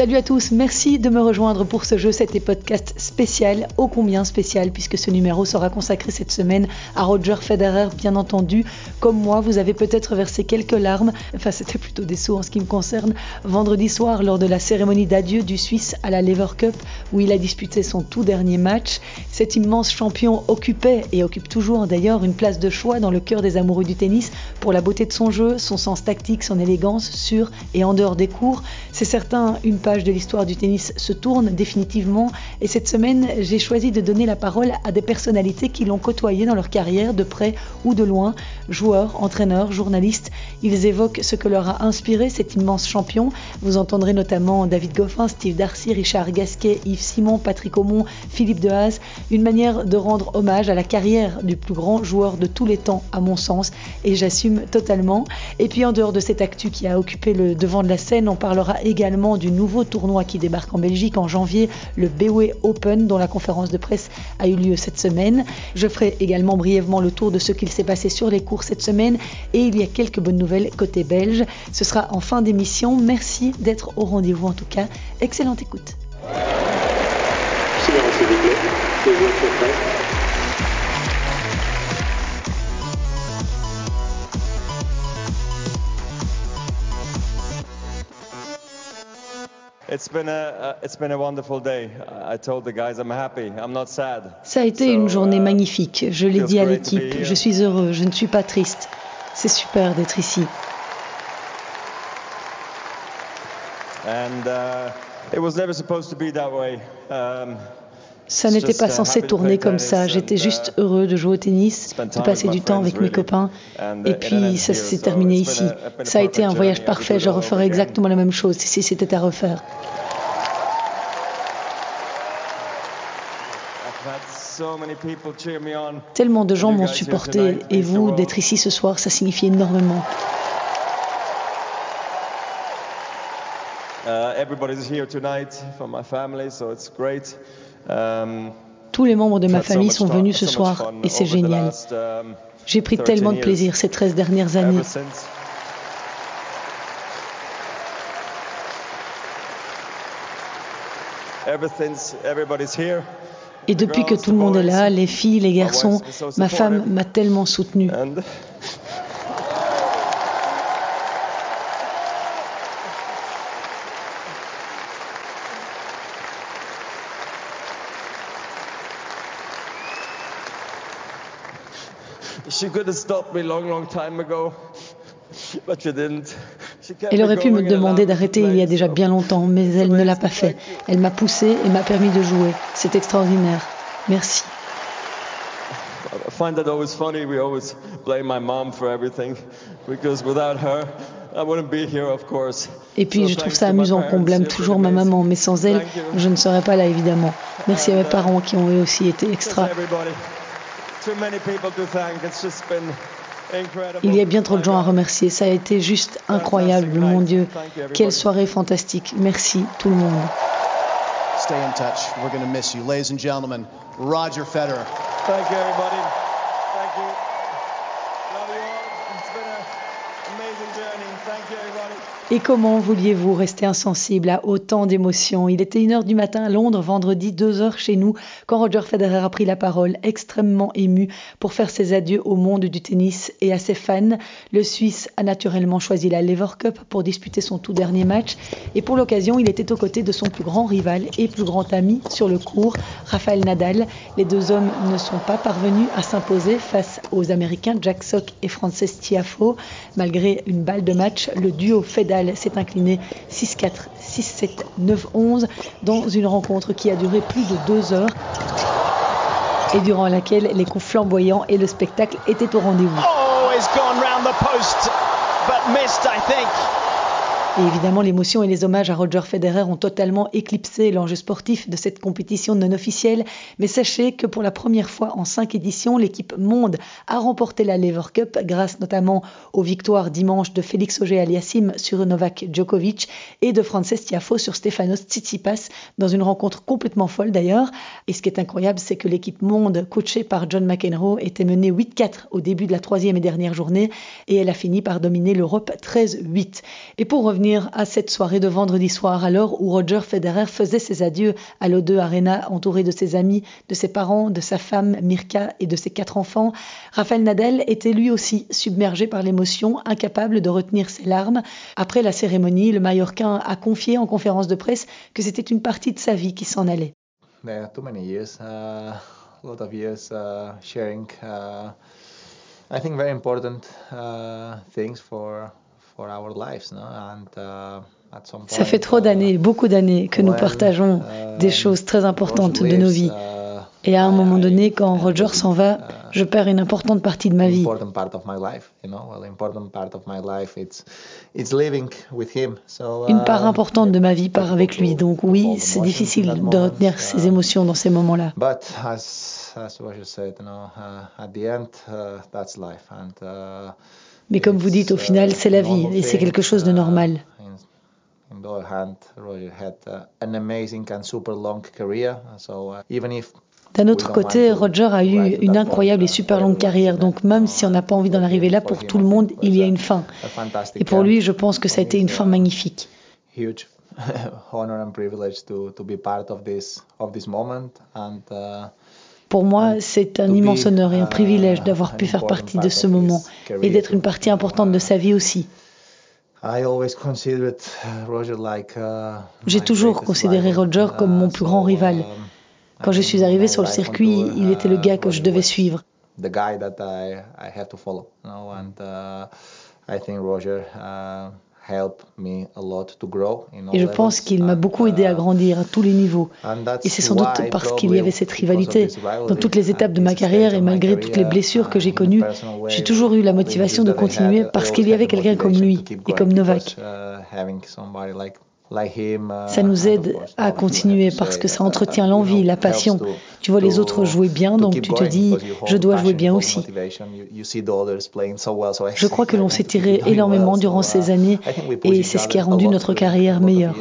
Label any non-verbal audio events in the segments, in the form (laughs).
Salut à tous, merci de me rejoindre pour ce jeu. C'était podcast spécial, ô combien spécial, puisque ce numéro sera consacré cette semaine à Roger Federer, bien entendu. Comme moi, vous avez peut-être versé quelques larmes, enfin c'était plutôt des sauts en ce qui me concerne, vendredi soir lors de la cérémonie d'adieu du Suisse à la Lever Cup, où il a disputé son tout dernier match. Cet immense champion occupait, et occupe toujours d'ailleurs, une place de choix dans le cœur des amoureux du tennis pour la beauté de son jeu, son sens tactique, son élégance sur et en dehors des cours. C'est certain, une page de l'histoire du tennis se tourne définitivement et cette semaine, j'ai choisi de donner la parole à des personnalités qui l'ont côtoyé dans leur carrière de près ou de loin, joueurs, entraîneurs, journalistes. Ils évoquent ce que leur a inspiré cet immense champion. Vous entendrez notamment David Goffin, Steve Darcy, Richard Gasquet, Yves Simon, Patrick Aumont, Philippe Dehaze. Une manière de rendre hommage à la carrière du plus grand joueur de tous les temps, à mon sens, et j'assume totalement. Et puis en dehors de cette actu qui a occupé le devant de la scène, on parlera également du nouveau tournoi qui débarque en Belgique en janvier, le BOE Open, dont la conférence de presse a eu lieu cette semaine. Je ferai également brièvement le tour de ce qu'il s'est passé sur les cours cette semaine et il y a quelques bonnes nouvelles côté belge. Ce sera en fin d'émission. Merci d'être au rendez-vous en tout cas. Excellente écoute. Ça a été une journée uh, magnifique. Je l'ai dit à l'équipe. Je suis heureux. Je ne suis pas triste. C'est super d'être ici. Ça n'était pas uh, censé tourner comme ça. J'étais juste uh, heureux de jouer au tennis, de passer du temps avec mes copains. Et puis ça s'est terminé ici. Ça a été un voyage parfait. Je referais exactement la même chose si c'était à refaire. Tellement de gens m'ont supporté et vous, d'être ici ce soir, ça signifie énormément. Tous les membres de ma famille sont venus ce soir et c'est génial. Um, J'ai pris tellement de plaisir ces 13 dernières années. Et depuis que tout le monde est là, les filles, les garçons, ma femme m'a tellement soutenu. She could have stopped me long, long time ago, but she didn't. Elle aurait pu me demander d'arrêter il y a déjà bien longtemps, mais elle ne l'a pas fait. Elle m'a poussé et m'a permis de jouer. C'est extraordinaire. Merci. Et puis je trouve ça amusant qu'on blâme toujours ma maman, mais sans elle, je ne serais pas là évidemment. Merci à mes parents qui ont eux aussi été extra. Il y a bien trop de gens à remercier. Ça a été juste incroyable, mon Dieu. Quelle soirée fantastique. Merci tout le monde. Stay in touch. We're going to miss you. Ladies and gentlemen, Roger Federer. Thank you, everybody. Thank you. Love you all. It's been an amazing journey. Thank you, everybody. Et comment vouliez-vous rester insensible à autant d'émotions? Il était 1h du matin à Londres, vendredi 2h chez nous, quand Roger Federer a pris la parole, extrêmement ému pour faire ses adieux au monde du tennis et à ses fans. Le Suisse a naturellement choisi la Lever Cup pour disputer son tout dernier match et pour l'occasion, il était aux côtés de son plus grand rival et plus grand ami sur le court, Rafael Nadal. Les deux hommes ne sont pas parvenus à s'imposer face aux Américains Jack Sock et Frances Tiafo. Malgré une balle de match, le duo Federer s'est incliné 6-4, 6-7, 9-11 dans une rencontre qui a duré plus de deux heures et durant laquelle les coups flamboyants et le spectacle étaient au rendez-vous. Évidemment, l'émotion et les hommages à Roger Federer ont totalement éclipsé l'enjeu sportif de cette compétition non officielle. Mais sachez que pour la première fois en cinq éditions, l'équipe Monde a remporté la Lever Cup grâce notamment aux victoires dimanche de Félix Auger-Aliassime sur Novak Djokovic et de Frances Tiafo sur Stefanos Tsitsipas dans une rencontre complètement folle d'ailleurs. Et ce qui est incroyable, c'est que l'équipe Monde, coachée par John McEnroe, était menée 8-4 au début de la troisième et dernière journée et elle a fini par dominer l'Europe 13-8. Et pour revenir à cette soirée de vendredi soir, à l'heure où Roger Federer faisait ses adieux à l'O2 Arena, entouré de ses amis, de ses parents, de sa femme Mirka et de ses quatre enfants. Rafael Nadal était lui aussi submergé par l'émotion, incapable de retenir ses larmes. Après la cérémonie, le Mallorquin a confié en conférence de presse que c'était une partie de sa vie qui s'en allait. Point, Ça fait trop d'années, beaucoup d'années que nous partageons des choses très importantes de nos vies. Et à un moment donné, quand Roger s'en va, je perds une importante partie de ma vie. Une part importante de ma vie part avec lui. Donc oui, c'est difficile de retenir ses émotions dans ces moments-là. Mais comme vous dites, au final, c'est la vie et c'est quelque chose de normal. D'un autre côté, Roger a eu une incroyable et super longue carrière, donc même si on n'a pas envie d'en arriver là, pour tout le monde, il y a une fin. Et pour lui, je pense que ça a été une fin magnifique. Pour moi, c'est un immense honneur et un privilège d'avoir pu faire partie de ce moment et d'être une partie importante de sa vie aussi. J'ai toujours considéré Roger comme mon plus grand rival. Quand je suis arrivé sur le circuit, il était le gars que je devais suivre. Et je pense qu'il m'a beaucoup aidé à grandir à tous les niveaux. Et c'est sans doute parce qu'il y avait cette rivalité. Dans toutes les étapes de ma carrière et malgré toutes les blessures que j'ai connues, j'ai toujours eu la motivation de continuer parce qu'il y avait quelqu'un comme lui et comme Novak. Ça nous aide à continuer parce que ça entretient l'envie, la passion. Tu vois les autres jouer bien, donc tu te dis, je dois jouer bien aussi. Je crois que l'on s'est tiré énormément durant ces années et c'est ce qui a rendu notre carrière meilleure.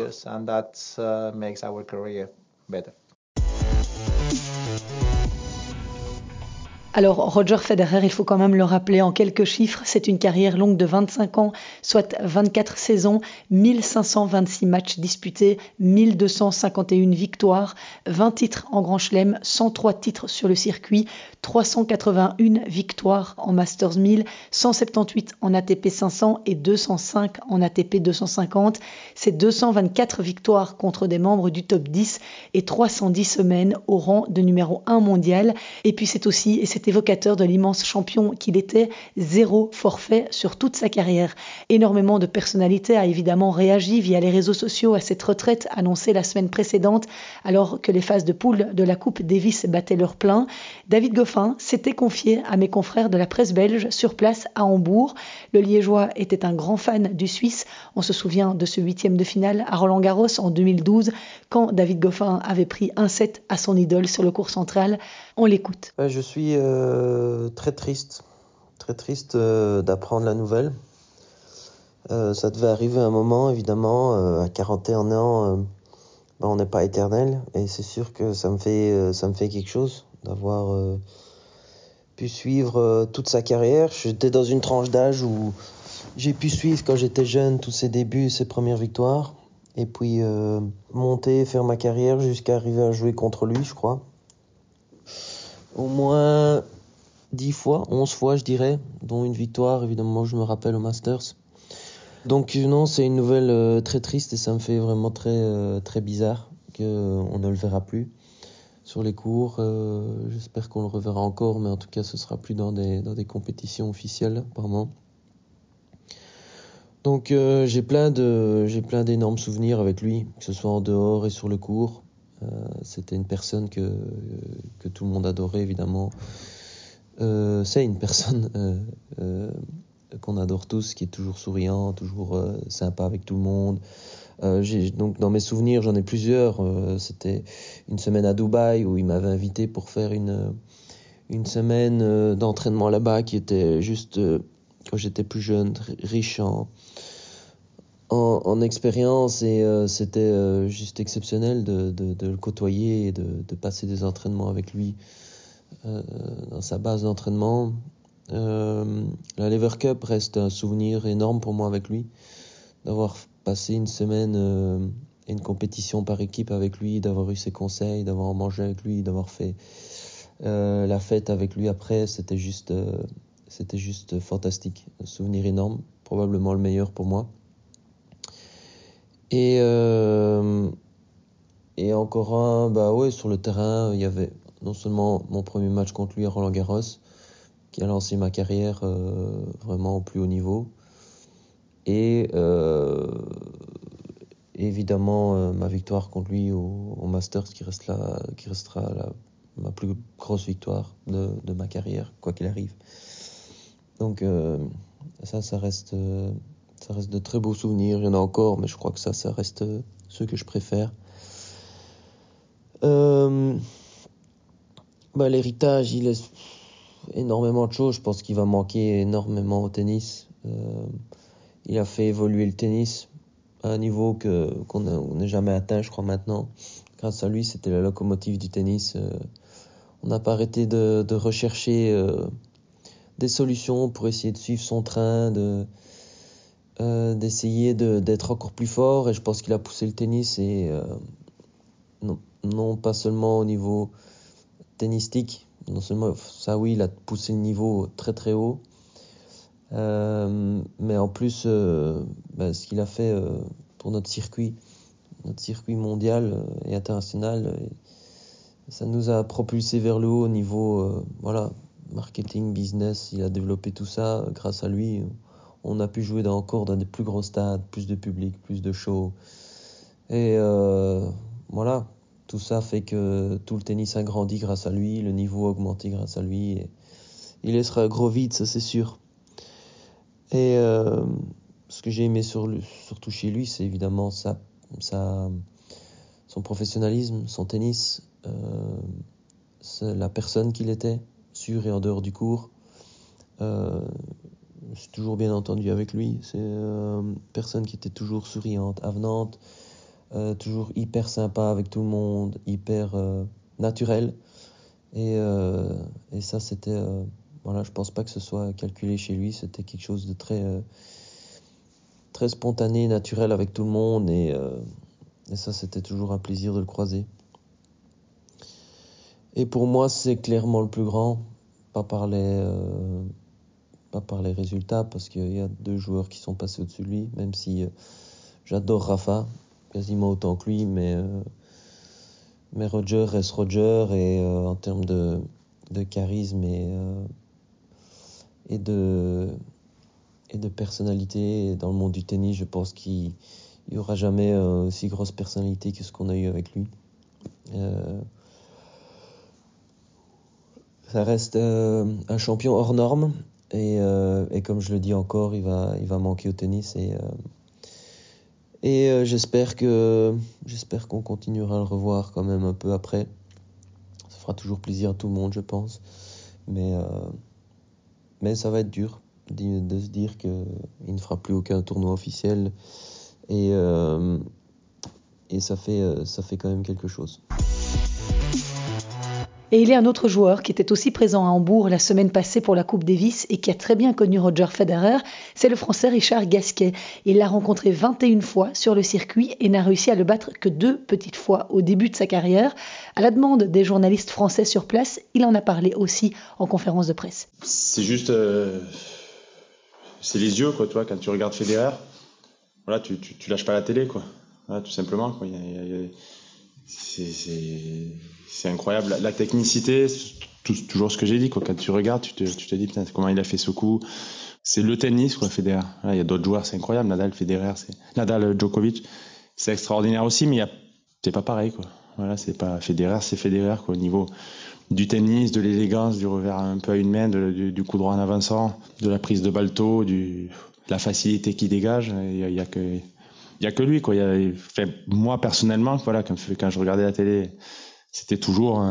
Alors Roger Federer, il faut quand même le rappeler en quelques chiffres, c'est une carrière longue de 25 ans, soit 24 saisons, 1526 matchs disputés, 1251 victoires, 20 titres en Grand Chelem, 103 titres sur le circuit, 381 victoires en Masters 1000, 178 en ATP 500 et 205 en ATP 250. C'est 224 victoires contre des membres du top 10 et 310 semaines au rang de numéro 1 mondial. Et puis c'est aussi, et c'est évocateur de l'immense champion qu'il était, zéro forfait sur toute sa carrière. Énormément de personnalités a évidemment réagi via les réseaux sociaux à cette retraite annoncée la semaine précédente alors que les phases de poule de la Coupe Davis battaient leur plein. David Goffin s'était confié à mes confrères de la presse belge sur place à Hambourg. Le Liégeois était un grand fan du Suisse. On se souvient de ce huitième de finale à Roland Garros en 2012 quand David Goffin avait pris un set à son idole sur le cours central. On l'écoute. Je suis euh, très triste, très triste euh, d'apprendre la nouvelle. Euh, ça devait arriver à un moment, évidemment, à 41 ans, ben, on n'est pas éternel, et c'est sûr que ça me fait, ça me fait quelque chose d'avoir pu suivre toute sa carrière. J'étais dans une tranche d'âge où j'ai pu suivre quand j'étais jeune tous ses débuts, ses premières victoires, et puis monter, faire ma carrière jusqu'à arriver à jouer contre lui, je crois au moins 10 fois, 11 fois je dirais, dont une victoire évidemment je me rappelle au Masters. Donc non, c'est une nouvelle euh, très triste et ça me fait vraiment très euh, très bizarre qu'on euh, ne le verra plus sur les cours. J'espère qu'on le reverra encore, mais en tout cas ce sera plus dans des dans des compétitions officielles apparemment. Donc j'ai j'ai plein d'énormes souvenirs avec lui, que ce soit en dehors et sur le cours. Euh, c'était une personne que, que tout le monde adorait évidemment. Euh, c'est une personne euh, qu'on adore tous, qui est toujours souriant, toujours sympa avec tout le monde. donc dans mes souvenirs, j'en ai plusieurs. C'était une semaine à Dubaï où il m'avait invité pour faire une une semaine d'entraînement là-bas qui était juste quand j'étais plus jeune, riche en en, en expérience et euh, c'était euh, juste exceptionnel de, le côtoyer et de, passer des entraînements avec lui euh, dans sa base d'entraînement. la Lever Cup reste un souvenir énorme pour moi avec lui, d'avoir passer une semaine et une compétition par équipe avec lui, d'avoir eu ses conseils, d'avoir mangé avec lui, d'avoir fait la fête avec lui après, c'était juste, c'était juste fantastique. Un souvenir énorme, probablement le meilleur pour moi. Et, euh, et encore un, bah ouais, sur le terrain, il y avait non seulement mon premier match contre lui à Roland Garros, qui a lancé ma carrière euh, vraiment au plus haut niveau, et euh, évidemment ma victoire contre lui au, Masters, qui, qui restera ma plus grosse victoire de, de ma carrière, quoi qu'il arrive. Donc ça, ça reste, ça reste de très beaux souvenirs. Il y en a encore, mais je crois que ça, ça reste euh, ceux que je préfère. Euh, bah, L'héritage, il laisse énormément de choses. Je pense qu'il va manquer énormément au tennis. Euh, il a fait évoluer le tennis à un niveau qu'on n'a jamais atteint, je crois maintenant. Grâce à lui, c'était la locomotive du tennis. On n'a pas arrêté de, de rechercher des solutions pour essayer de suivre son train, de euh, d'essayer de- d'être encore plus fort. Et je pense qu'il a poussé le tennis et euh, non, pas seulement au niveau tennistique, non seulement ça oui, il a poussé le niveau très très haut, euh, mais en plus bah, ce qu'il a fait pour notre circuit, notre circuit mondial et international, ça nous a propulsé vers le haut au niveau voilà marketing, business. Il a développé tout ça grâce à lui. On a pu jouer encore dans des plus gros stades, plus de public, plus de shows. Et euh, voilà, tout ça fait que tout le tennis a grandi grâce à lui, le niveau a augmenté grâce à lui. Il laissera un gros vide, ça c'est sûr. Et euh, ce que j'ai aimé surtout chez lui, c'est évidemment sa, son professionnalisme, son tennis, euh, la personne qu'il était, sur et en dehors du cours. J'ai toujours bien entendu avec lui. C'est euh, une personne qui était toujours souriante, avenante, euh, toujours hyper sympa avec tout le monde, hyper euh, naturel. Et, euh, et ça, c'était. euh, voilà, je pense pas que ce soit calculé chez lui. C'était quelque chose de très, euh, très spontané, naturel avec tout le monde. Et, euh, et ça, c'était toujours un plaisir de le croiser. Et pour moi, c'est clairement le plus grand. Pas par les, euh, pas par les résultats, parce qu'il y a deux joueurs qui sont passés au-dessus de lui, même si euh, j'adore Rafa, quasiment autant que lui, mais, euh, mais Roger reste Roger, et euh, en termes de, de charisme et, et, de, et de personnalité dans le monde du tennis, je pense qu'il n'y aura jamais aussi grosse personnalité que ce qu'on a eu avec lui. Ça reste un champion hors norme et, euh, et comme je le dis encore, il va, il va manquer au tennis et, euh, et euh, j'espère que j'espère qu'on continuera à le revoir quand même un peu après. Ça fera toujours plaisir à tout le monde, je pense, mais mais ça va être dur de, se dire que il ne fera plus aucun tournoi officiel et et ça fait ça fait quand même quelque chose. Et il y a un autre joueur qui était aussi présent à Hambourg la semaine passée pour la Coupe Davis et qui a très bien connu Roger Federer, c'est le Français Richard Gasquet. Il l'a rencontré 21 fois sur le circuit et n'a réussi à le battre que deux petites fois au début de sa carrière. À la demande des journalistes français sur place, il en a parlé aussi en conférence de presse. C'est juste, euh, c'est les yeux quoi, tu vois, quand tu regardes Federer, voilà, tu, tu, lâches pas la télé quoi, tout simplement quoi. Il y a- c'est, incroyable, la, technicité, tout- toujours ce que j'ai dit quoi. Quand tu regardes, tu te, tu te dis comment il a fait ce coup. C'est le tennis quoi, Federer. Il y a d'autres joueurs, c'est incroyable, Nadal, Federer, Nadal, Djokovic, c'est extraordinaire aussi, mais c'est pas pareil quoi. Voilà, c'est pas Federer, c'est Federer quoi, au niveau du tennis, de l'élégance, du revers un peu à une main, du, du coup droit en avançant, de la prise de balto, du la facilité qu'il dégage. Il y a que il y a que lui quoi. Y a, moi personnellement, voilà, quand, je regardais la télé, c'était toujours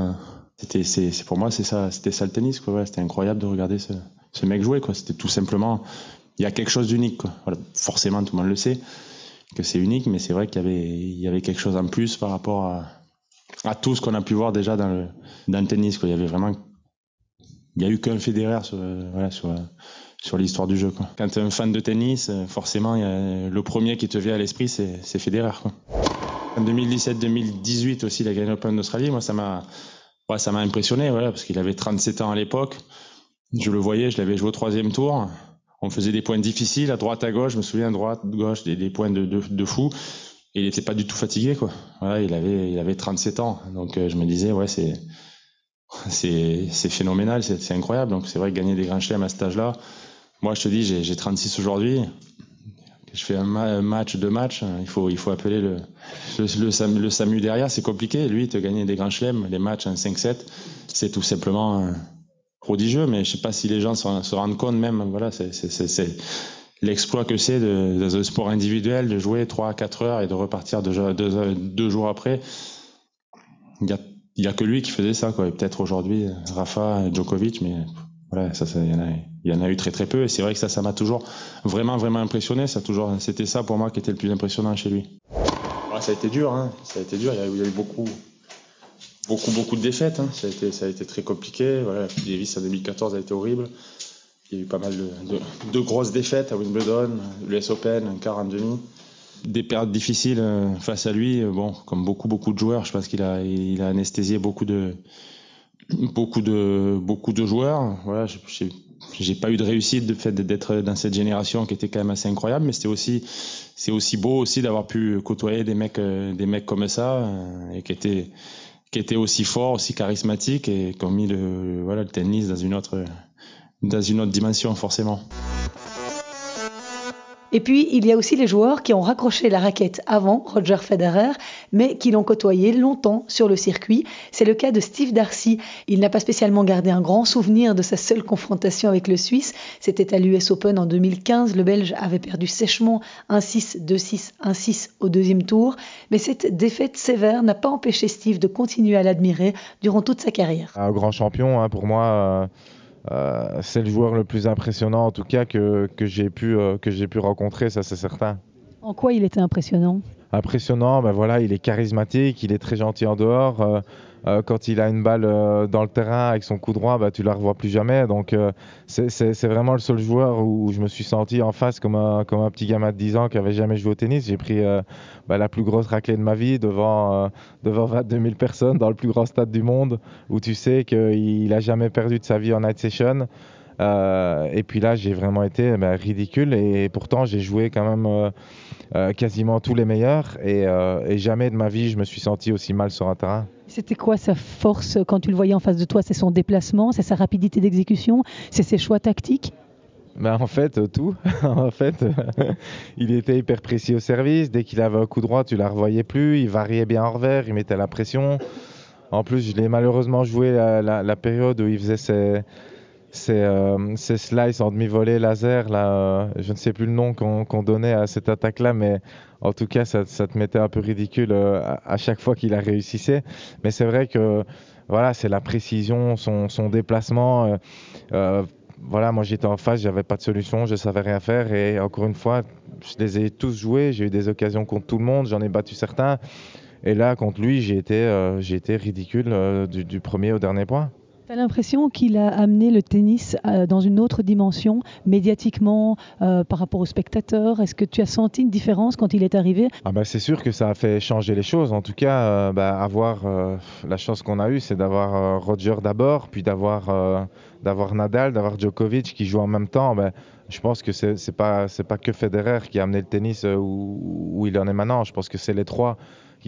c'était c'est pour moi c'est ça, c'était ça le tennis quoi. C'était incroyable de regarder ce mec jouer quoi. C'était tout simplement il y a quelque chose d'unique quoi. Voilà, forcément tout le monde le sait que c'est unique, mais c'est vrai qu'il y avait il y avait quelque chose en plus par rapport à tout ce qu'on a pu voir déjà dans le tennis quoi. Il y avait vraiment il y a eu qu'un Federer sur euh, voilà sur sur l'histoire du jeu. Quand tu es un fan de tennis, forcément, y a, le premier qui te vient à l'esprit, c'est, Federer. En 2017-2018 aussi, il a gagné l'Open d'Australie. Moi, ça m'a, ouais, impressionné, voilà, parce qu'il avait 37 ans à l'époque. Je le voyais, je l'avais joué au troisième tour. On faisait des points difficiles à droite, à gauche. Je me souviens, à droite, gauche, des, points de, de, fou. Et il n'était pas du tout fatigué, quoi. Voilà, il avait, il avait 37 ans. Donc, euh, je me disais, ouais, c'est, c'est, phénoménal, c'est, c'est incroyable. Donc, c'est vrai que gagner des grands chelems à cet âge-là. Moi, je te dis, j'ai, j'ai 36 aujourd'hui. Je fais un, ma- un match, deux matchs. Il faut, il faut appeler le, le, SAMU, derrière. C'est compliqué. Lui, te gagner des grands chelems, les matchs en 5-7, c'est tout simplement euh, prodigieux. Mais je sais pas si les gens se, rendent compte même. Voilà, c'est, l'exploit que c'est dans un sport individuel de jouer 3 à 4 heures et de repartir deux, jours après. Il y a, il y a que lui qui faisait ça, quoi. Et peut-être aujourd'hui, Rafa, Djokovic, mais voilà, ça, ça, il y en a, il y en a eu très très peu. Et c'est vrai que ça, ça m'a toujours vraiment vraiment impressionné. Ça toujours, c'était ça pour moi qui était le plus impressionnant chez lui. Ouais, ça a été dur, hein. Ça a été dur. Il y a, il y a eu beaucoup, beaucoup beaucoup de défaites. Hein. Ça a été, ça a été très compliqué. Voilà, Davis en 2014 a été horrible. Il y a eu pas mal de, de, de grosses défaites à Wimbledon, l'US Open, un quart en demi. Des périodes difficiles euh, face à lui. euh, Bon, comme beaucoup beaucoup de joueurs, je pense qu'il a, il a anesthésié beaucoup de, beaucoup de, beaucoup de joueurs. Voilà, j'ai, j'ai pas eu de réussite de fait d'être dans cette génération qui était quand même assez incroyable, mais c'était aussi, c'est aussi beau aussi d'avoir pu côtoyer des mecs, euh, des mecs comme ça euh, et qui étaient, qui étaient aussi forts, aussi charismatiques et qui ont mis le, voilà, le tennis dans une autre, dans une autre dimension forcément. Et puis, il y a aussi les joueurs qui ont raccroché la raquette avant Roger Federer, mais qui l'ont côtoyé longtemps sur le circuit. C'est le cas de Steve Darcy. Il n'a pas spécialement gardé un grand souvenir de sa seule confrontation avec le Suisse. C'était à l'US Open en 2015. Le Belge avait perdu sèchement 1-6, 2-6, 1-6 au deuxième tour. Mais cette défaite sévère n'a pas empêché Steve de continuer à l'admirer durant toute sa carrière. Un grand champion, hein, pour moi, euh, euh, c'est le joueur le plus impressionnant en tout cas que, que j'ai pu, euh, que j'ai pu rencontrer, ça c'est certain. En quoi il était impressionnant? Impressionnant, ben voilà, il est charismatique, il est très gentil en dehors. Euh, quand il a une balle euh, dans le terrain avec son coup droit, bah, tu la revois plus jamais. Donc euh, c'est- vraiment le seul joueur où, je me suis senti en face comme un, petit gamin de 10 ans qui avait jamais joué au tennis. J'ai pris bah, la plus grosse raclée de ma vie devant, devant 22 000 personnes dans le plus grand stade du monde où tu sais qu'il a jamais perdu de sa vie en night session. Et puis là, j'ai vraiment été bah, ridicule et pourtant j'ai joué quand même quasiment tous les meilleurs et jamais de ma vie je me suis senti aussi mal sur un terrain. C'était quoi sa force quand tu le voyais en face de toi? C'est son déplacement, c'est sa rapidité d'exécution, c'est ses choix tactiques? Ben, en fait, euh, tout. (laughs) en fait, euh, il était hyper précis au service. Dès qu'il avait un coup droit, tu la revoyais plus. Il variait bien en revers, il mettait la pression. En plus, je l'ai malheureusement joué la- la période où il faisait ses, ses, euh, ses slices en demi-volée laser. Là, euh, je ne sais plus le nom qu'on donnait à cette attaque-là, mais en tout cas, ça, te mettait un peu ridicule euh, à, chaque fois qu'il la réussissait. Mais c'est vrai que voilà, c'est la précision, son, déplacement. euh, voilà, moi j'étais en face, j'avais pas de solution, je savais rien faire et encore une fois, je les ai tous joués, j'ai eu des occasions contre tout le monde, j'en ai battu certains et là contre lui, j'ai été, ridicule du premier au dernier point. Tu as l'impression qu'il a amené le tennis euh, dans une autre dimension, médiatiquement, euh, par rapport aux spectateurs? Est-ce que tu as senti une différence quand il est arrivé? Ah bah, c'est sûr que ça a fait changer les choses. En tout cas, euh, bah, avoir la chance qu'on a eue, c'est d'avoir Roger d'abord, puis d'avoir Nadal, d'avoir Djokovic qui joue en même temps. Bah, je pense que c'est pas pas que Federer qui a amené le tennis où il en est maintenant. Je pense que c'est les trois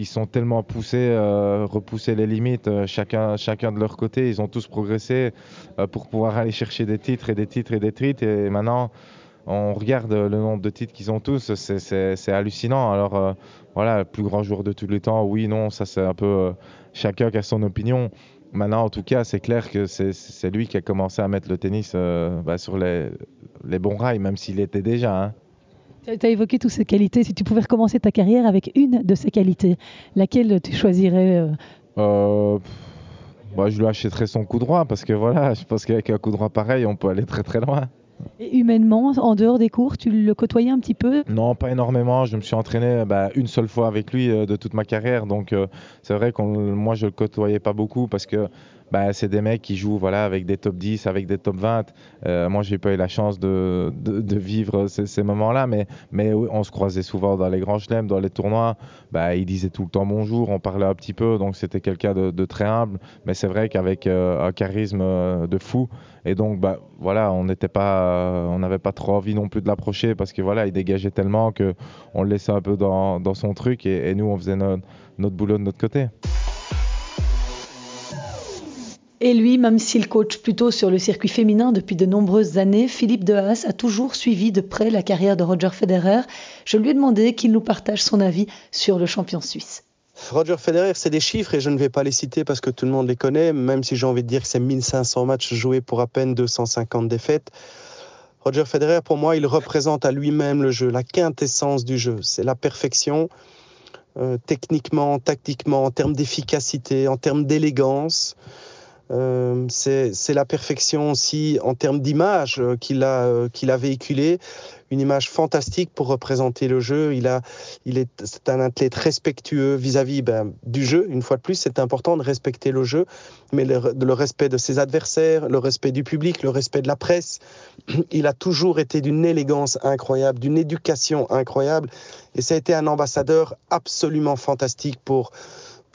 qui sont tellement poussés, euh, repoussés les limites, euh, chacun, de leur côté. Ils ont tous progressé euh, pour pouvoir aller chercher des titres et des titres et des titres. Et maintenant, on regarde le nombre de titres qu'ils ont tous, c'est- hallucinant. Alors euh, voilà, le plus grand joueur de tous les temps, oui, non, ça c'est un peu chacun qui a son opinion. Maintenant, en tout cas, c'est clair que c'est- lui qui a commencé à mettre le tennis bah, sur les, les bons rails, même s'il était déjà. hein. Tu as évoqué toutes ces qualités. Si tu pouvais recommencer ta carrière avec une de ces qualités, laquelle tu choisirais euh, Euh, bah, je lui achèterais son coup droit parce que voilà, je pense qu'avec un coup droit pareil, on peut aller très très loin. Et humainement, en dehors des cours, tu le côtoyais un petit peu? Non, pas énormément. Je me suis entraîné bah, une seule fois avec lui euh, de toute ma carrière. Donc, euh, c'est vrai que moi, je le côtoyais pas beaucoup parce que bah, c'est des mecs qui jouent voilà, avec des top 10, avec des top 20. Euh, moi, j'ai pas eu la chance de, de, vivre ces, ces moments-là, mais, mais on se croisait souvent dans les grands chelems, dans les tournois. Bah, il disait tout le temps bonjour, on parlait un petit peu, donc c'était quelqu'un de, de, très humble. Mais c'est vrai qu'avec euh, un charisme euh, de fou, et donc bah, voilà, on n'était pas, on n'avait pas trop envie non plus de l'approcher parce que voilà, il dégageait tellement que on le laissait un peu dans, dans son truc et, nous, on faisait notre, notre boulot de notre côté. Et lui, même s'il coach plutôt sur le circuit féminin depuis de nombreuses années, Philippe de Haas a toujours suivi de près la carrière de Roger Federer. Je lui ai demandé qu'il nous partage son avis sur le champion suisse. Roger Federer, c'est des chiffres et je ne vais pas les citer parce que tout le monde les connaît, même si j'ai envie de dire que c'est 1500 matchs joués pour à peine 250 défaites. Roger Federer, pour moi, il représente à lui-même le jeu, la quintessence du jeu. C'est la perfection, euh, techniquement, tactiquement, en termes d'efficacité, en termes d'élégance. Euh, c'est la perfection aussi en termes d'image euh, qu'il a, euh, qu'il a véhiculé, une image fantastique pour représenter le jeu. Il est, c'est un athlète respectueux vis-à-vis ben, du jeu. Une fois de plus, c'est important de respecter le jeu, mais le, respect de ses adversaires, le respect du public, le respect de la presse. (clears throat) Il a toujours été d'une élégance incroyable, d'une éducation incroyable, et ça a été un ambassadeur absolument fantastique pour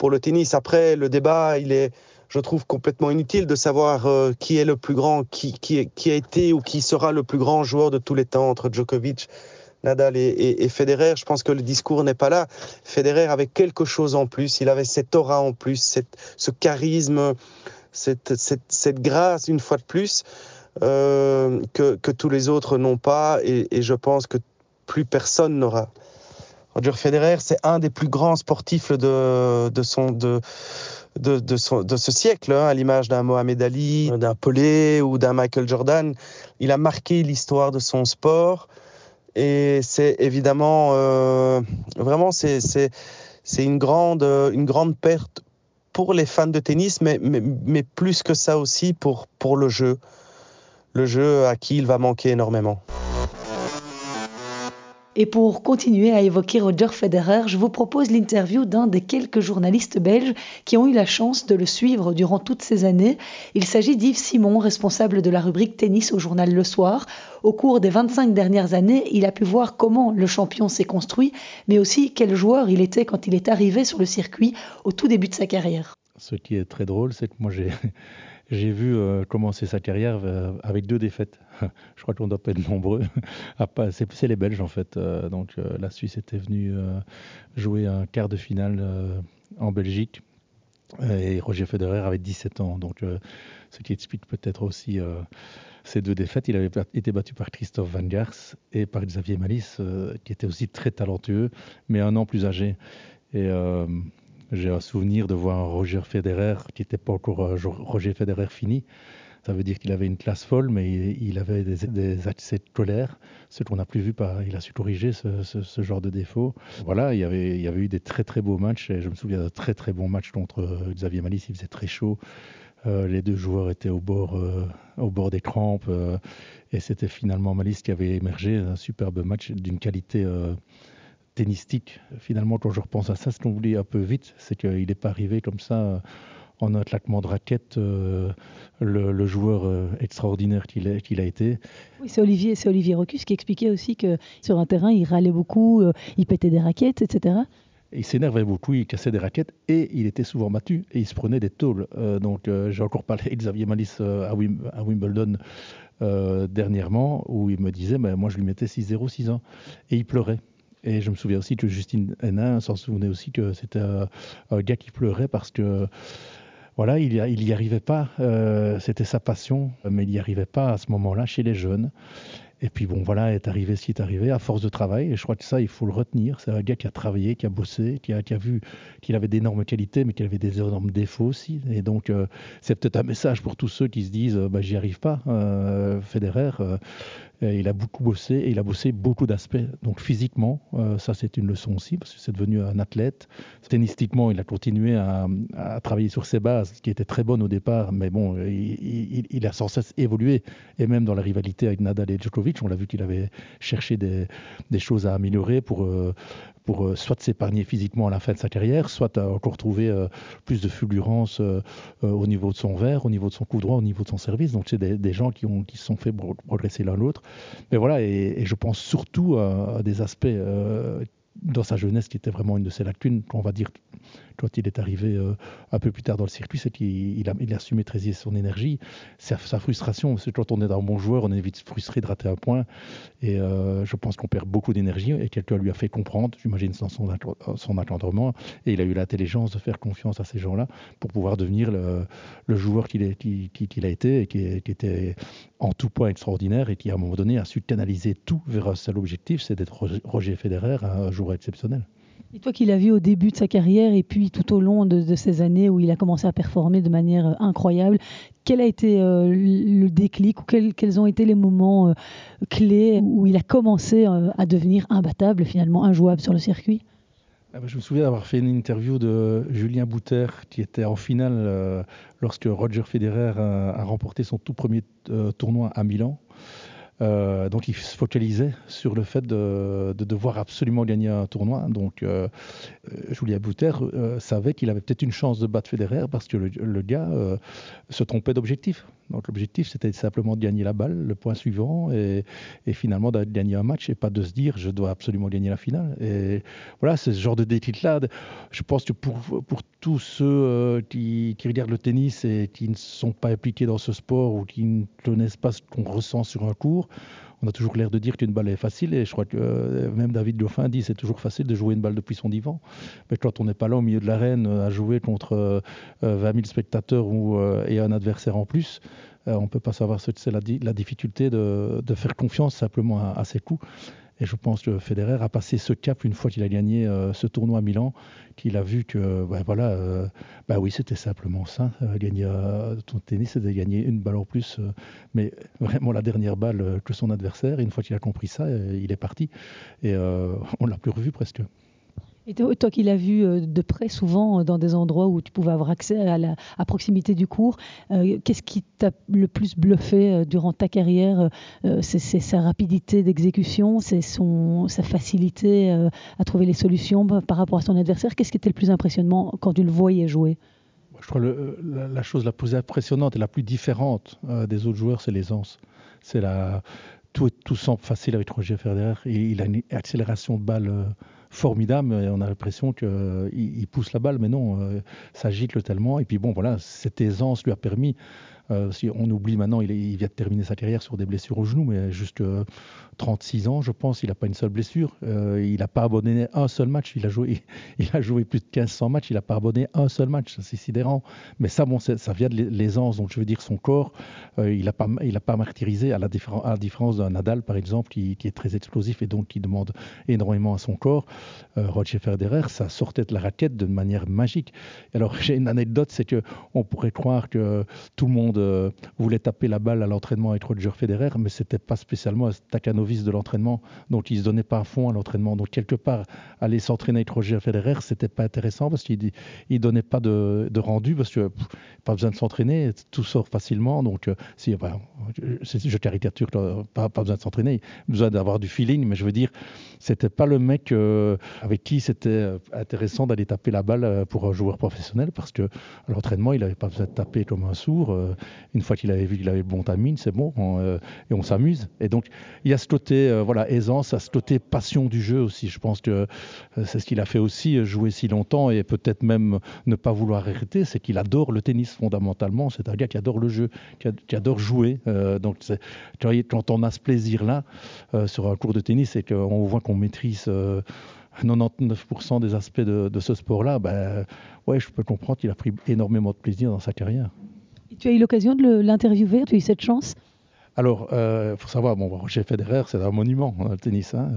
le tennis. Après, le débat, il est je trouve complètement inutile de savoir euh, qui est le plus grand, qui, a été ou qui sera le plus grand joueur de tous les temps entre Djokovic, Nadal et, Federer. Je pense que le discours n'est pas là. Federer avait quelque chose en plus, il avait cette aura en plus, ce charisme, cette, grâce une fois de plus euh, que, tous les autres n'ont pas et, et je pense que plus personne n'aura. Roger Federer, c'est un des plus grands sportifs de, de son de de, ce siècle, hein, à l'image d'un Mohamed Ali, d'un Pelé ou d'un Michael Jordan. Il a marqué l'histoire de son sport et c'est évidemment euh, vraiment c'est c'est une grande une grande perte pour les fans de tennis, mais, mais, mais plus que ça aussi pour pour le jeu, le jeu à qui il va manquer énormément. Et pour continuer à évoquer Roger Federer, je vous propose l'interview d'un des quelques journalistes belges qui ont eu la chance de le suivre durant toutes ces années. Il s'agit d'Yves Simon, responsable de la rubrique tennis au journal Le Soir. Au cours des 25 dernières années, il a pu voir comment le champion s'est construit, mais aussi quel joueur il était quand il est arrivé sur le circuit au tout début de sa carrière. Ce qui est très drôle, c'est que moi j'ai j'ai vu euh, commencer sa carrière euh, avec deux défaites. (laughs) Je crois qu'on doit pas être nombreux. (laughs) Ah, c'est les Belges en fait. Euh, donc euh, la Suisse était venue euh, jouer un quart de finale euh, en Belgique et Roger Federer avait 17 ans. Donc ce qui explique peut-être aussi ces deux défaites. Il avait été battu par Christophe Van Gars et par Xavier Malice, qui était aussi très talentueux, mais un an plus âgé. Et j'ai un souvenir de voir Roger Federer, qui n'était pas encore Roger Federer fini. Ça veut dire qu'il avait une classe folle, mais il, avait des, accès de colère, ce qu'on n'a plus vu. Il a su corriger ce, genre de défaut. Voilà, il y, avait, eu des très très beaux matchs. Je me souviens de très très bons matchs contre Xavier Malice. Il faisait très chaud. Euh, les deux joueurs étaient au bord, euh, des crampes. Euh, et c'était finalement Malice qui avait émergé. Un superbe match d'une qualité euh, tennistique. Finalement, quand je repense à ça, ce qu'on voulait un peu vite, c'est qu'il n'est pas arrivé comme ça en un claquement de raquette euh, le, le, joueur euh, extraordinaire qu'il qu a été. Oui, c'est Olivier, c'est Olivier Rocus qui expliquait aussi que sur un terrain, il râlait beaucoup, euh, il pétait des raquettes, etc. Il s'énervait beaucoup, il cassait des raquettes et il était souvent battu et il se prenait des tôles. Euh, donc euh, j'ai encore parlé de Xavier Malice euh, à, Wim, à, Wimbledon dernièrement où il me disait bah, moi je lui mettais 6-0, 6 ans et il pleurait. Et je me souviens aussi que Justine Hénin s'en souvenait aussi que c'était un, gars qui pleurait parce que voilà, il n'y arrivait pas. Euh, C'était sa passion, mais il n'y arrivait pas à ce moment-là chez les jeunes. Et puis bon, voilà, est arrivé ce qui est arrivé à force de travail. Et je crois que ça, il faut le retenir. C'est un gars qui a travaillé, qui a bossé, qui a, vu qu'il avait d'énormes qualités, mais qu'il avait des énormes défauts aussi. Et donc, euh, c'est peut-être un message pour tous ceux qui se disent, bah, j'y arrive pas, euh, Federer. Il a beaucoup bossé et il a bossé beaucoup d'aspects. Donc physiquement, euh, ça c'est une leçon aussi parce que c'est devenu un athlète. Tennistiquement, il a continué à, travailler sur ses bases qui étaient très bonnes au départ, mais bon, il, a sans cesse évolué et même dans la rivalité avec Nadal et Djokovic, on l'a vu qu'il avait cherché des, choses à améliorer pour, euh, pour euh, soit s'épargner physiquement à la fin de sa carrière, soit encore trouver plus de fulgurance au niveau de son verre, au niveau de son coup droit, au niveau de son service. Donc c'est des, gens qui, ont, qui se sont fait progresser l'un l'autre. Mais voilà, et, je pense surtout à, des aspects dans sa jeunesse qui était vraiment une de ses lacunes, on va dire quand il est arrivé euh, un peu plus tard dans le circuit, c'est qu'il a, su maîtriser son énergie, sa, frustration. Parce que quand on est un bon joueur, on est vite frustré de rater un point. Et euh, je pense qu'on perd beaucoup d'énergie. Et quelqu'un lui a fait comprendre, j'imagine, dans son, son encadrement. Et il a eu l'intelligence de faire confiance à ces gens-là pour pouvoir devenir le, joueur qu'il a été et qui, était en tout point extraordinaire et qui, à un moment donné, a su canaliser tout vers un seul objectif, c'est d'être Roger Federer, un joueur exceptionnel. Et toi qui l'as vu au début de sa carrière et puis tout au long de, ces années où il a commencé à performer de manière euh, incroyable, quel a été euh, le déclic ou quels, ont été les moments euh, clés où il a commencé à devenir imbattable, finalement injouable sur le circuit? Ah bah, je me souviens d'avoir fait une interview de Julien Bouter qui était en finale lorsque Roger Federer a remporté son tout premier tournoi à Milan. Euh, donc il se focalisait sur le fait de, devoir absolument gagner un tournoi. Donc euh, euh Julien Bouter euh, savait qu'il avait peut-être une chance de battre Federer parce que le, gars se trompait d'objectif. Donc l'objectif c'était simplement de gagner la balle, le point suivant, et, finalement de gagner un match et pas de se dire je dois absolument gagner la finale. Et voilà, ce genre de déclic-là. Je pense que pour, pour tous ceux qui, qui, regardent le tennis et qui ne sont pas impliqués dans ce sport ou qui ne connaissent pas ce qu'on ressent sur un cours, on a toujours l'air de dire qu'une balle est facile, et je crois que euh, même David Goffin dit c'est toujours facile de jouer une balle depuis son divan. Mais quand on n'est pas là au milieu de l'arène euh, à jouer contre 20 euh, 000 spectateurs et un adversaire en plus, on ne peut pas savoir ce que c'est la, difficulté de, faire confiance simplement à ses coups. Et je pense que Federer a passé ce cap une fois qu'il a gagné euh, ce tournoi à Milan, qu'il a vu que, ben voilà, euh, bah oui, c'était simplement ça. Euh, gagner ton tennis, c'était gagner une balle en plus, mais vraiment la dernière balle que son adversaire. Et une fois qu'il a compris ça, il est parti. Et on l'a plus revu presque. Et toi qui l'as vu euh, de près souvent euh, dans des endroits où tu pouvais avoir accès à, la, proximité du cours, euh, qu'est-ce qui t'a le plus bluffé durant ta carrière c'est, sa rapidité d'exécution, c'est sa facilité à trouver les solutions par rapport à son adversaire? Qu'est-ce qui était le plus impressionnant quand tu le voyais jouer? Je crois que la, chose la plus impressionnante et la plus différente des autres joueurs, c'est l'aisance. Tout semble facile avec Roger Federer. Il, il a une accélération de balle formidable. Et on a l'impression qu'il il pousse la balle, mais non, euh, ça gicle tellement. Et puis bon, voilà, cette aisance lui a permis euh, si on oublie maintenant, il, vient de terminer sa carrière sur des blessures au genou, mais jusque 36 ans, je pense, il n'a pas une seule blessure. Euh, il n'a pas abandonné un seul match. Il a joué, (laughs) plus de 1500 matchs. Il n'a pas abandonné un seul match. C'est sidérant. Mais ça, bon, ça vient de l'aisance. Donc, je veux dire, son corps, euh, il n'a pas, pas martyrisé à la, à la différence d'un Nadal, par exemple, qui, qui, est très explosif et donc qui demande énormément à son corps. Roger Federer, ça sortait de la raquette de manière magique. Alors, (laughs) j'ai une anecdote, c'est que on pourrait croire que tout le monde voulait taper la balle à l'entraînement avec Roger Federer, mais c'était pas spécialement un staccanoviste de l'entraînement, donc il se donnait pas à fond à l'entraînement. Donc quelque part, aller s'entraîner avec Roger Federer, c'était pas intéressant parce qu'il il donnait pas de, rendu, parce que pas besoin de s'entraîner, tout sort facilement. Donc euh, si, je caricature, pas, pas besoin de s'entraîner, besoin d'avoir du feeling, mais je veux dire, c'était pas le mec euh, avec qui c'était euh, intéressant d'aller taper la balle pour un joueur professionnel, parce que à l'entraînement, il avait pas besoin de taper comme un sourd une fois qu'il avait vu qu'il avait le bon timing, c'est bon, euh, et on s'amuse. Et donc, il y a ce côté euh, voilà, aisance, ce côté passion du jeu aussi. Je pense que euh, c'est ce qu'il a fait aussi, jouer si longtemps et peut-être même ne pas vouloir arrêter, c'est qu'il adore le tennis fondamentalement. C'est un gars qui adore le jeu, qui, adore jouer. donc, quand on a ce plaisir-là sur un cours de tennis et qu'on voit qu'on maîtrise 99% des aspects de, de ce sport-là, ben, ouais, je peux comprendre qu'il a pris énormément de plaisir dans sa carrière. Tu as eu l'occasion de l'interviewer, tu as eu cette chance? Alors, il euh, faut savoir, bon, Roger Federer, c'est un monument dans le tennis. Hein.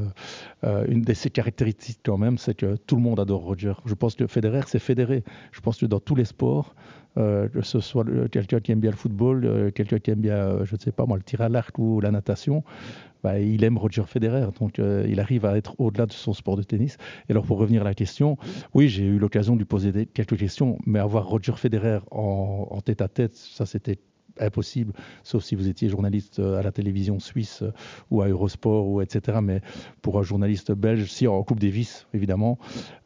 Euh, une de ses caractéristiques, quand même, c'est que tout le monde adore Roger. Je pense que Federer, c'est fédéré. Je pense que dans tous les sports, euh, que ce soit quelqu'un qui aime bien le football, quelqu'un qui aime bien, je ne sais pas moi, le tir à l'arc ou la natation, bah, il aime Roger Federer. Donc, il arrive à être au-delà de son sport de tennis. Et alors, pour revenir à la question, oui, j'ai eu l'occasion de lui poser quelques questions, mais avoir Roger Federer en, en tête à tête, ça, c'était impossible, sauf si vous étiez journaliste euh, à la télévision suisse euh, ou à Eurosport ou etc. Mais pour un journaliste belge, si en Coupe Davis, évidemment,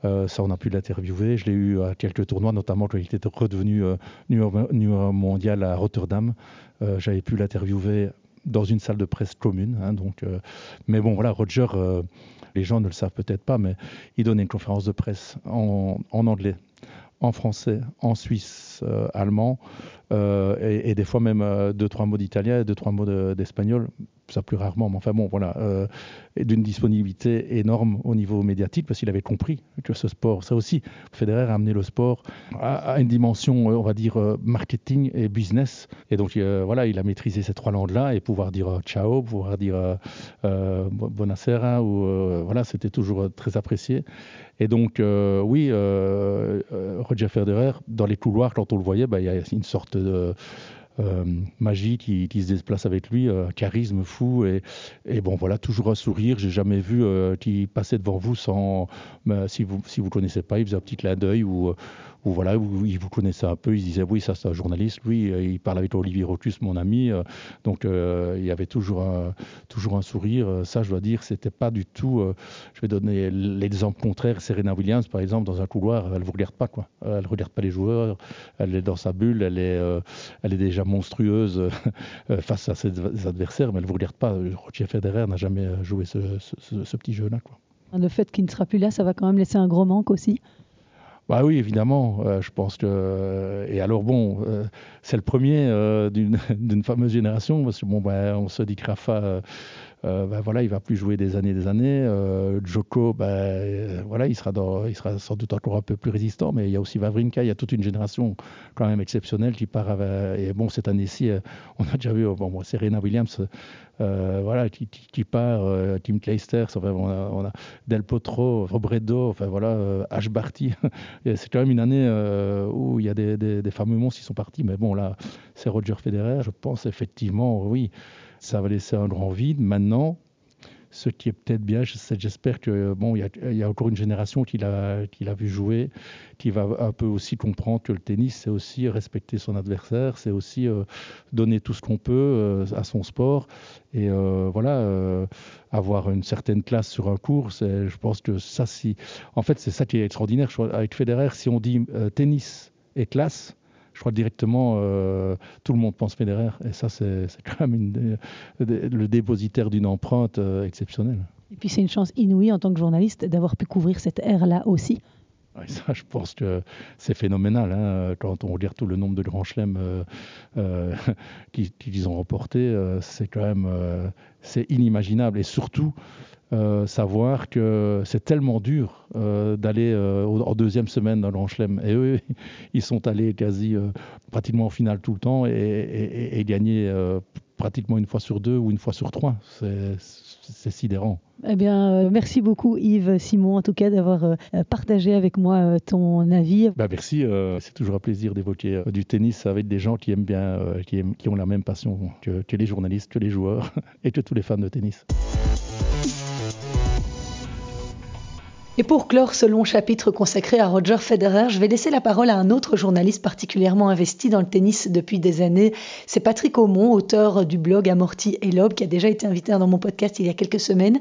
euh, ça on a pu l'interviewer. Je l'ai eu à quelques tournois, notamment quand il était redevenu numéro mondial à Rotterdam. J'avais pu l'interviewer dans une salle de presse commune. Hein, donc, mais bon, voilà, Roger, les gens ne le savent peut-être pas, mais il donnait une conférence de presse en anglais, en français, en suisse, allemand, euh, et, des fois même euh, deux, trois mots d'italien et deux, trois mots d'espagnol, ça plus rarement, mais enfin bon, voilà, euh, d'une disponibilité énorme au niveau médiatique parce qu'il avait compris que ce sport, ça aussi, Federer a amené le sport à, une dimension, on va dire, marketing et business. Et donc, voilà, il a maîtrisé ces trois langues-là et pouvoir dire ciao, pouvoir dire euh, buonasera, ou voilà, c'était toujours très apprécié. Et donc, oui, Roger Federer, dans les couloirs, quand on le voyait, bah, il y a une sorte de euh, magie qui, se déplace avec lui, euh, charisme fou et, bon voilà toujours un sourire. J'ai jamais vu euh, qui passait devant vous sans, bah, si vous si vous connaissez pas, il faisait un petit clin d'œil ou où voilà, où il vous connaissait un peu, il disait oui, ça c'est un journaliste, lui, euh, il parle avec Olivier Rocus, mon ami, euh, donc euh, il y avait toujours un, sourire. Ça, je dois dire, c'était pas du tout. je vais donner l'exemple contraire. Serena Williams, par exemple, dans un couloir, elle vous regarde pas quoi. Elle regarde pas les joueurs. Elle est dans sa bulle. Elle est, elle est déjà monstrueuse (laughs) face à ses adversaires, mais elle vous regarde pas. Roger Federer n'a jamais joué ce, ce, petit jeu-là quoi. Le fait qu'il ne sera plus là, ça va quand même laisser un gros manque aussi. Bah oui, évidemment. Euh, je pense que euh, et alors bon, euh, c'est le premier (laughs) d'une fameuse génération parce que bon, bah, on se dit que Rafa euh, ben voilà, il va plus jouer des années et des années. Euh, Joko, ben, euh, voilà, il sera, il sera sans doute encore un peu plus résistant, mais il y a aussi Vavrinka, il y a toute une génération quand même exceptionnelle qui part. et bon, cette année-ci, on a déjà vu, bon, Serena Williams, voilà, qui, part, Tim Clijsters, enfin, on, Del Potro, Robredo, enfin voilà, Ash Barty. (laughs) c'est quand même une année où il y a des, des, des fameux monstres qui sont partis, mais bon, là, c'est Roger Federer, je pense effectivement, oui ça va laisser un grand vide. Maintenant, ce qui est peut-être bien, j'espère que bon, il y, a, encore une génération qui l'a, vu jouer, qui va un peu aussi comprendre que le tennis, c'est aussi respecter son adversaire, c'est aussi euh, donner tout ce qu'on peut euh, à son sport et euh, voilà, avoir une certaine classe sur un cours. je pense que ça, si, en fait, c'est ça qui est extraordinaire avec Federer. Si on dit tennis et classe, je crois directement, euh, tout le monde pense Federer. Et ça, c'est quand même le dépositaire d'une empreinte euh, exceptionnelle. Et puis c'est une chance inouïe en tant que journaliste d'avoir pu couvrir cette ère-là aussi. Ça, je pense que c'est phénoménal. Hein, quand on regarde tout le nombre de grands chelems euh, (laughs) qu'ils ont remportés, c'est quand même c'est inimaginable. Et surtout, euh, savoir que c'est tellement dur euh, d'aller euh, en deuxième semaine dans le Grand Chelem. Et eux, (laughs) ils sont allés quasi pratiquement en finale tout le temps et, et, gagner pratiquement une fois sur deux ou une fois sur trois. C'est sidérant. Eh bien, merci beaucoup Yves Simon, en tout cas, d'avoir partagé avec moi ton avis. Bah, merci, c'est toujours un plaisir d'évoquer du tennis avec des gens qui aiment bien, qui, qui, ont la même passion que, que les journalistes, que les joueurs (laughs) et que tous les fans de tennis. Et pour clore ce long chapitre consacré à Roger Federer, je vais laisser la parole à un autre journaliste particulièrement investi dans le tennis depuis des années. C'est Patrick Aumont, auteur du blog Amorti et Lob, qui a déjà été invité dans mon podcast il y a quelques semaines.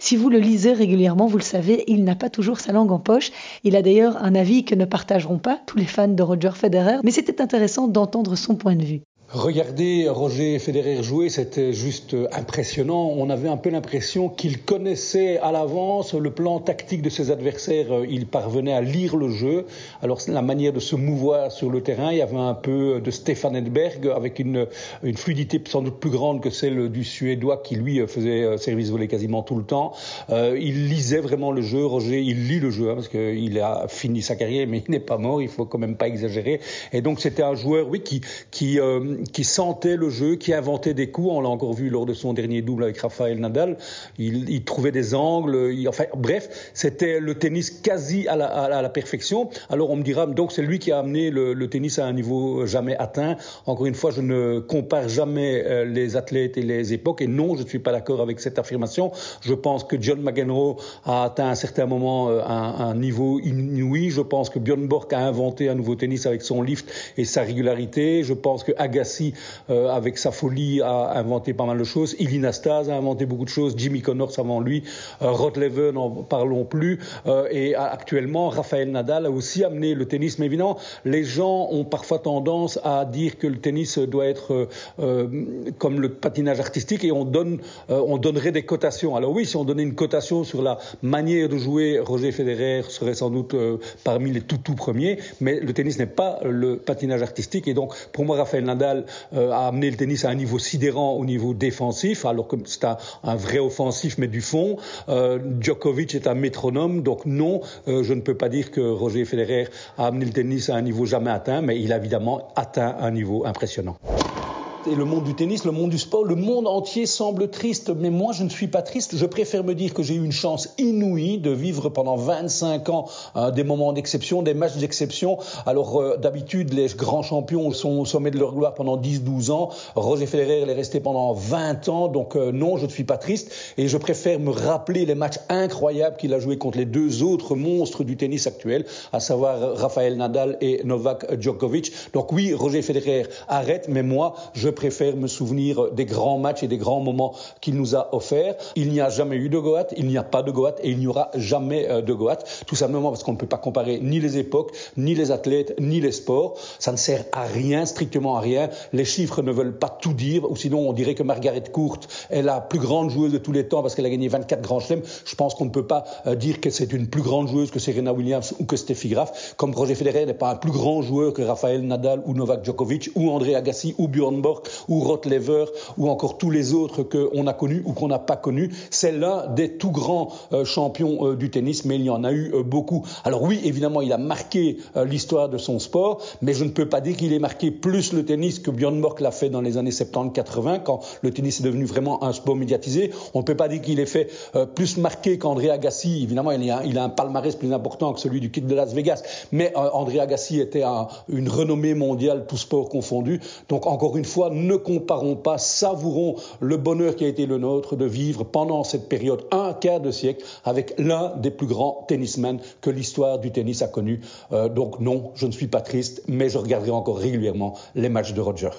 Si vous le lisez régulièrement, vous le savez, il n'a pas toujours sa langue en poche. Il a d'ailleurs un avis que ne partageront pas tous les fans de Roger Federer, mais c'était intéressant d'entendre son point de vue. Regardez Roger Federer jouer, c'était juste impressionnant. On avait un peu l'impression qu'il connaissait à l'avance le plan tactique de ses adversaires. Il parvenait à lire le jeu. Alors la manière de se mouvoir sur le terrain, il y avait un peu de Stefan Edberg avec une, une fluidité sans doute plus grande que celle du Suédois qui lui faisait service volé quasiment tout le temps. Euh, il lisait vraiment le jeu. Roger, il lit le jeu hein, parce qu'il a fini sa carrière, mais il n'est pas mort. Il faut quand même pas exagérer. Et donc c'était un joueur, oui, qui qui euh, qui sentait le jeu, qui inventait des coups. On l'a encore vu lors de son dernier double avec Rafael Nadal. Il, il trouvait des angles. Il, enfin, bref, c'était le tennis quasi à la, à la, perfection. Alors on me dira, donc c'est lui qui a amené le, le, tennis à un niveau jamais atteint. Encore une fois, je ne compare jamais euh, les athlètes et les époques. Et non, je ne suis pas d'accord avec cette affirmation. Je pense que John McEnroe a atteint à un certain moment euh, un, un niveau inouï. Je pense que Björn Borg a inventé un nouveau tennis avec son lift et sa régularité. Je pense que Agassi, euh, avec sa folie, a inventé pas mal de choses. Ilinastase a inventé beaucoup de choses. Jimmy Connors avant lui. Euh, Rod Lever, n'en parlons plus. Euh, et actuellement, Rafael Nadal a aussi amené le tennis. Mais évidemment, les gens ont parfois tendance à dire que le tennis doit être euh, comme le patinage artistique et on donne, on donnerait des cotations. Alors oui, si on donnait une cotation sur la manière de jouer, Roger Federer serait sans doute parmi les tout tout premiers. Mais le tennis n'est pas le patinage artistique et donc pour moi, Rafael Nadal a amené le tennis à un niveau sidérant au niveau défensif, alors que c'est un, un, vrai offensif mais du fond. Djokovic est un métronome, donc non, je ne peux pas dire que Roger Federer a amené le tennis à un niveau jamais atteint, mais il a évidemment atteint un niveau impressionnant et le monde du tennis, le monde du sport, le monde entier semble triste, mais moi je ne suis pas triste. Je préfère me dire que j'ai eu une chance inouïe de vivre pendant 25 ans euh, des moments d'exception, des matchs d'exception. Alors euh, d'habitude, les grands champions sont au sommet de leur gloire pendant 10-12 ans. Roger Federer est resté pendant 20 ans, donc euh, non, je ne suis pas triste. Et je préfère me rappeler les matchs incroyables qu'il a joués contre les deux autres monstres du tennis actuel, à savoir Rafael Nadal et Novak Djokovic. Donc oui, Roger Federer arrête, mais moi, je préfère me souvenir des grands matchs et des grands moments qu'il nous a offerts. Il n'y a jamais eu de Goat, il n'y a pas de Goat et il n'y aura jamais euh, de Goat, tout simplement parce qu'on ne peut pas comparer ni les époques, ni les athlètes, ni les sports. Ça ne sert à rien, strictement à rien. Les chiffres ne veulent pas tout dire, ou sinon on dirait que Margaret Court est la plus grande joueuse de tous les temps parce qu'elle a gagné 24 grands chelems. Je pense qu'on ne peut pas euh, dire que c'est une plus grande joueuse que Serena Williams ou que Steffi Graf, comme Roger Federer n'est pas un plus grand joueur que Rafael Nadal ou Novak Djokovic ou André Agassi ou Björn Borg ou Rottlever ou encore tous les autres qu'on a connus ou qu'on n'a pas connus. C'est l'un des tout grands euh, champions euh, du tennis, mais il y en a eu euh, beaucoup. Alors oui, évidemment, il a marqué l'histoire de son sport, mais je ne peux pas dire qu'il ait marqué plus le tennis que Björn Borg l'a fait dans les années 70-80, quand le tennis est devenu vraiment un sport médiatisé. On ne peut pas dire qu'il ait fait plus marqué qu'André Agassi. Évidemment, il a, un palmarès plus important que celui du kit de Las Vegas, mais André Agassi était un, une renommée mondiale, tout sport confondu. Donc encore une fois, ne comparons pas, savourons le bonheur qui a été le nôtre de vivre pendant cette période un quart de siècle avec l'un des plus grands tennismen que l'histoire du tennis a connu. Euh, donc non, je ne suis pas triste, mais je regarderai encore régulièrement les matchs de Roger.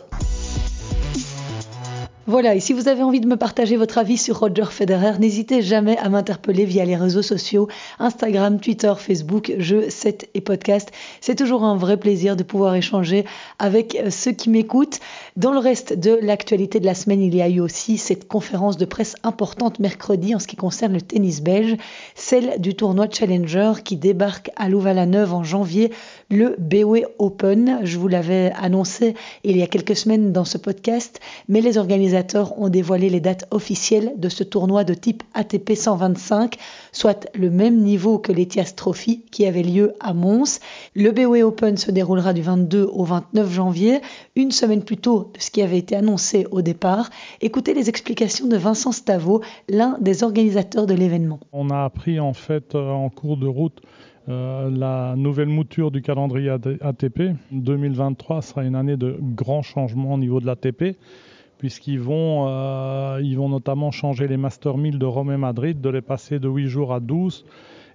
Voilà, et si vous avez envie de me partager votre avis sur Roger Federer, n'hésitez jamais à m'interpeller via les réseaux sociaux, Instagram, Twitter, Facebook, jeux, 7 et podcast. C'est toujours un vrai plaisir de pouvoir échanger avec ceux qui m'écoutent. Dans le reste de l'actualité de la semaine, il y a eu aussi cette conférence de presse importante mercredi en ce qui concerne le tennis belge, celle du tournoi Challenger qui débarque à Louvain-la-Neuve en janvier, le BOE Open. Je vous l'avais annoncé il y a quelques semaines dans ce podcast, mais les organisateurs ont dévoilé les dates officielles de ce tournoi de type ATP 125, soit le même niveau que l'Etias Trophy qui avait lieu à Mons. Le BOE Open se déroulera du 22 au 29 janvier, une semaine plus tôt de ce qui avait été annoncé au départ. Écoutez les explications de Vincent Stavo, l'un des organisateurs de l'événement. On a appris en fait euh, en cours de route euh, la nouvelle mouture du calendrier ATP. 2023 sera une année de grands changements au niveau de l'ATP puisqu'ils vont, euh, ils vont notamment changer les Master 1000 de Rome et Madrid, de les passer de 8 jours à 12